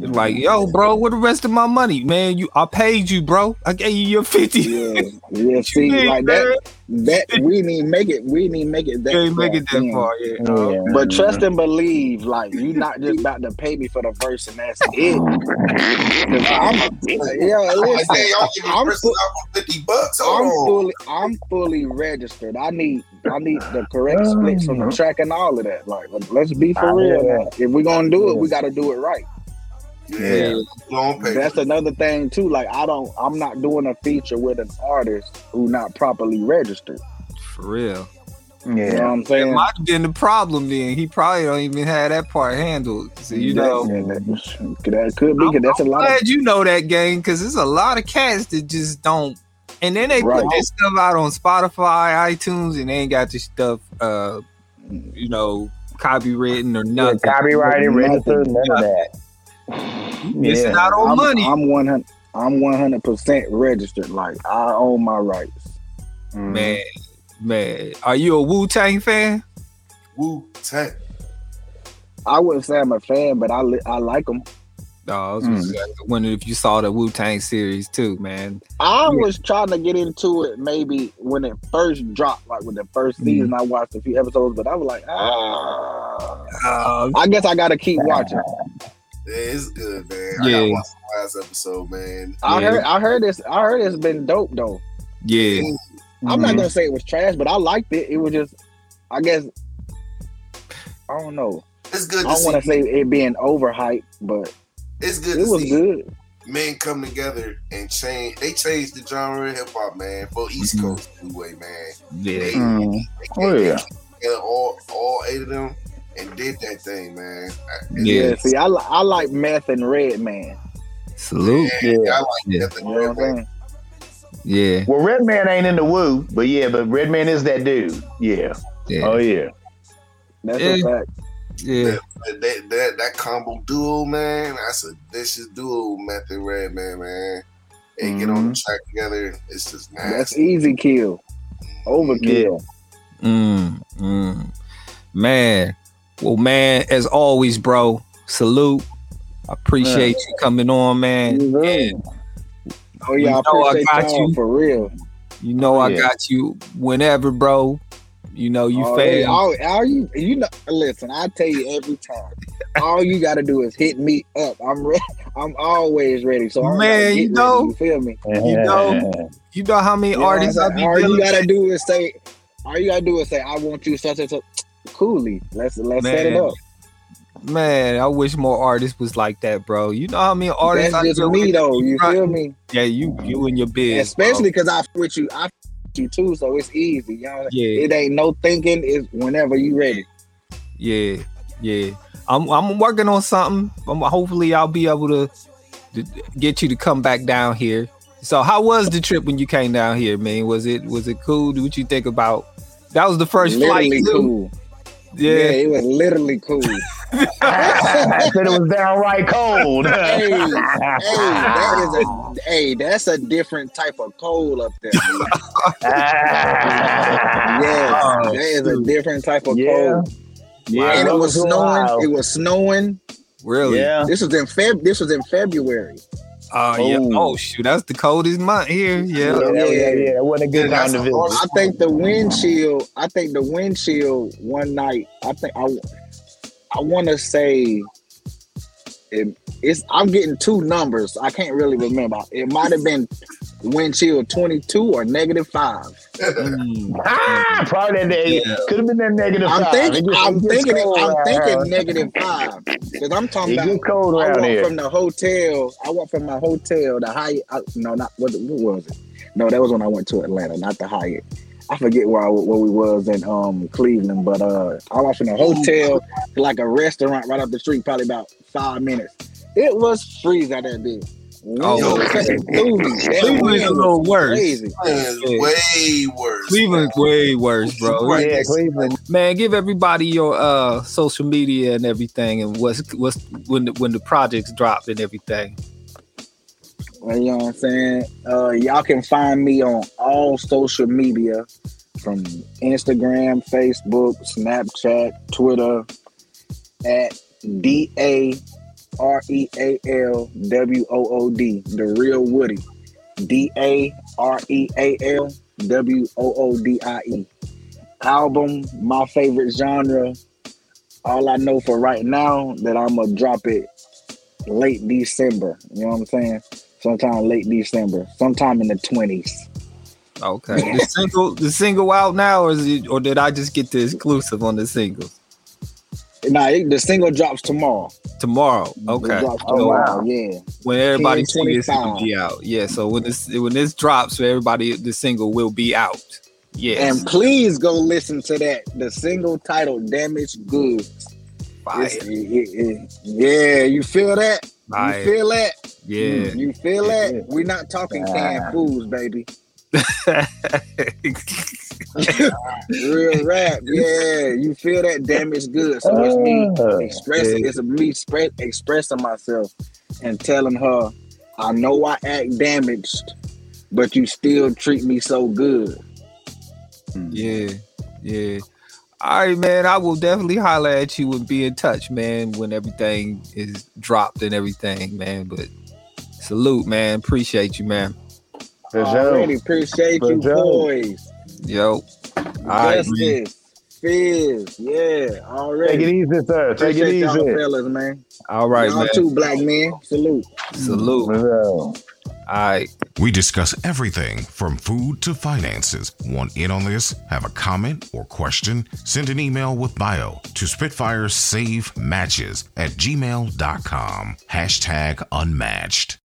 It's like, yo, bro, what the rest of my money, man? You, I paid you, bro. I gave you your [laughs] fifty. Yeah, yeah. [laughs] See, mean, like that. That we didn't make it. We didn't make it that. You ain't make it that in. far, yeah. Yeah. But trust and believe, like you not just about to pay me for the verse and that's it. I'm, yeah, [laughs] I listen, say y'all give me I'm, fu- out for fifty bucks. I'm fully, I'm fully registered. I need, I need the correct splits from the uh, track and all of that. Like, let's be for I real. Now. If we're gonna do it, we got to do it right. Yeah, long pay. That's another thing too. Like, I don't, I'm not doing a feature with an artist who not properly registered. For real. You know what Yeah. I'm That saying? might have been the problem then. He probably don't even have that part handled. So you know. that, that, that could be. 'cause that's a lot of glad you know that game because there's a lot of cats that just don't. And then they Right. put this stuff out on Spotify, iTunes, and they ain't got this stuff, uh, you know, copywritten or Yeah, nothing. copyrighted, Nothing. registered, none of that. You missing Yeah. out on I'm, money, I'm one hundred. I'm one hundred percent registered. Like I own my rights. Mhm. man. Man, are you a Wu Tang fan? Wu Tang. I wouldn't say I'm a fan, but I li- I like them. Oh, I was just wondering if you saw the Wu Tang series too, man. I was trying to get into it maybe when it first dropped, like with the first Mm. season. I watched a few episodes, but I was like, ah. Uh, I guess I gotta keep watching. Yeah, it's good, man. I Yeah. gotta watch the last episode, man. I Yeah. heard, I heard this, I heard it's been dope though. yeah, I'm Mm-hmm. not gonna say it was trash, but I liked it. It was just, I guess, I don't know. It's good I don't see. want to say it being overhyped, but it's good it to was see good. men come together and change. They changed the genre of hip hop, man, for East Mhm. Coast anyway, man. yeah. They, Mm. they, Oh, they- yeah. they all all eight of them and did that thing, man. I- Yeah. Yeah, see, I, li- I like Meth and Redman. Salute. Yeah, I like Yeah. that. You know what I'm? Yeah, Well, Redman ain't in the Wu, but yeah, but Redman is that dude. Yeah. yeah, Oh yeah. That's Yeah. a fact. yeah. That, that, that that combo duo, man, that's a vicious duo, Meth and Redman, man. They get on the track together. It's just Mm-hmm. That's easy kill. Overkill. Mm, mm. Man, well, man, as always, bro. Salute. I appreciate you coming on, man. You know. Yeah, Oh yeah, You I know I appreciate got y'all for real. you know oh, I Yeah. got you whenever, bro. You know you Oh, fan. hey, all, all you you know listen, I tell you every time. all you gotta do is hit me up. I'm ready. [laughs] I'm always ready. So I'm Man, you know- ready, you feel me? [laughs] You know, you know how many You know I'm artists I saying? be all you gotta with? do is say all you gotta do is say I want you such and such coolly. Let's let's set it up. Man, I wish more artists was like that, bro. You know how many artists That's I just me though. You Right. feel me? Yeah, you you and your biz, Especially because I with you, I with you too, so it's easy. You know, Yeah. it ain't no thinking. It's whenever you ready. Yeah, yeah. I'm I'm working on something. I'm, hopefully, I'll be able to, to get you to come back down here. So, how was the trip when you came down here, man? Was it was it cool? What you think about? That was the first flight. Literally too? Cool. Yeah. Yeah. it was literally cool. [laughs] I said it was downright cold. hey, hey, that is a [laughs] hey, that's a different type of cold up there. yes, Oh, that is a different type of Yeah. cold. yeah, and it was snowing. Ohio. It was snowing. Really? Yeah. This was in Feb. This was in February. Oh yeah. Oh. Shoot, that's the coldest month here. Yeah. Yeah, yeah, yeah, yeah. It wasn't a good Yeah, time to visit. I think the wind chill. I think the wind chill one night. I think I. I want to say. It, it's. I'm getting two numbers. I can't really remember. It might have been wind chill 22 or negative five. Mm. Ah, probably that day. Yeah. Could have been that negative I'm five. thinking. It gets- I'm it gets thinking. It, cold I'm around thinking here. negative five because I'm talking It about. cold I walked here. from the hotel. I walked from my hotel. The Hyatt. I, no, not what, what was it? No, that was when I went to Atlanta, not the Hyatt. I forget where I where we was in um Cleveland, but uh, I walked from the hotel to like a restaurant right up the street, probably about five minutes. It was freeze out that bitch. Oh, Wind was cutting through Cleveland's a little worse. Crazy. Way worse. Cleveland's way worse, bro. Yeah, Cleveland. Man, give everybody your uh social media and everything, and what's what's when the, when the projects drop and everything. Well, you know what I'm saying? Uh, y'all can find me on all social media from Instagram, Facebook, Snapchat, Twitter at D A R E A L W O O D, The Real Woody. D A R E A L W O O D I E. Album, my favorite genre. All I know for right now that I'm gonna drop it late December. You know what I'm saying? Sometime late December, sometime in the twenties. Okay. The single the single out now, or is it, or did I just get the exclusive on the singles Nah, it- the single drops tomorrow. tomorrow? Okay. drops Oh, wow. Yeah. When everybody see this, it'll be out. Yeah. So when this when this drops, for everybody, the single will be out. Yes. And please go listen to that. The single title, "Damaged Goods." Fire. It- it- it- yeah, you feel that? Fire. You feel that? Yeah. You feel Yeah. that? We're not talking Ah. canned foods, baby. [laughs] [laughs] Real rap. Yeah, you feel that damage good. So it's me Uh, expressing. yeah. It's me spread, expressing myself and telling her, I know I act damaged, but you still treat me so good. Yeah, yeah. All right, man. I will definitely holler at you and be in touch, man, when everything is dropped and everything, man. But salute, man. Appreciate you, man. For sure. Already appreciate For you, sure. boys. Yo. All right, man. Justice, Fizz, yeah, already. Take it easy, sir. Take it Appreciate y'all easy. fellas, man. All right, y'all man. too, black men. Salute. Salute. For sure. All right. We discuss everything from food to finances. Want in on this? Have a comment or question? Send an email with bio to Spitfire Save Matches at gmail.com. Hashtag unmatched.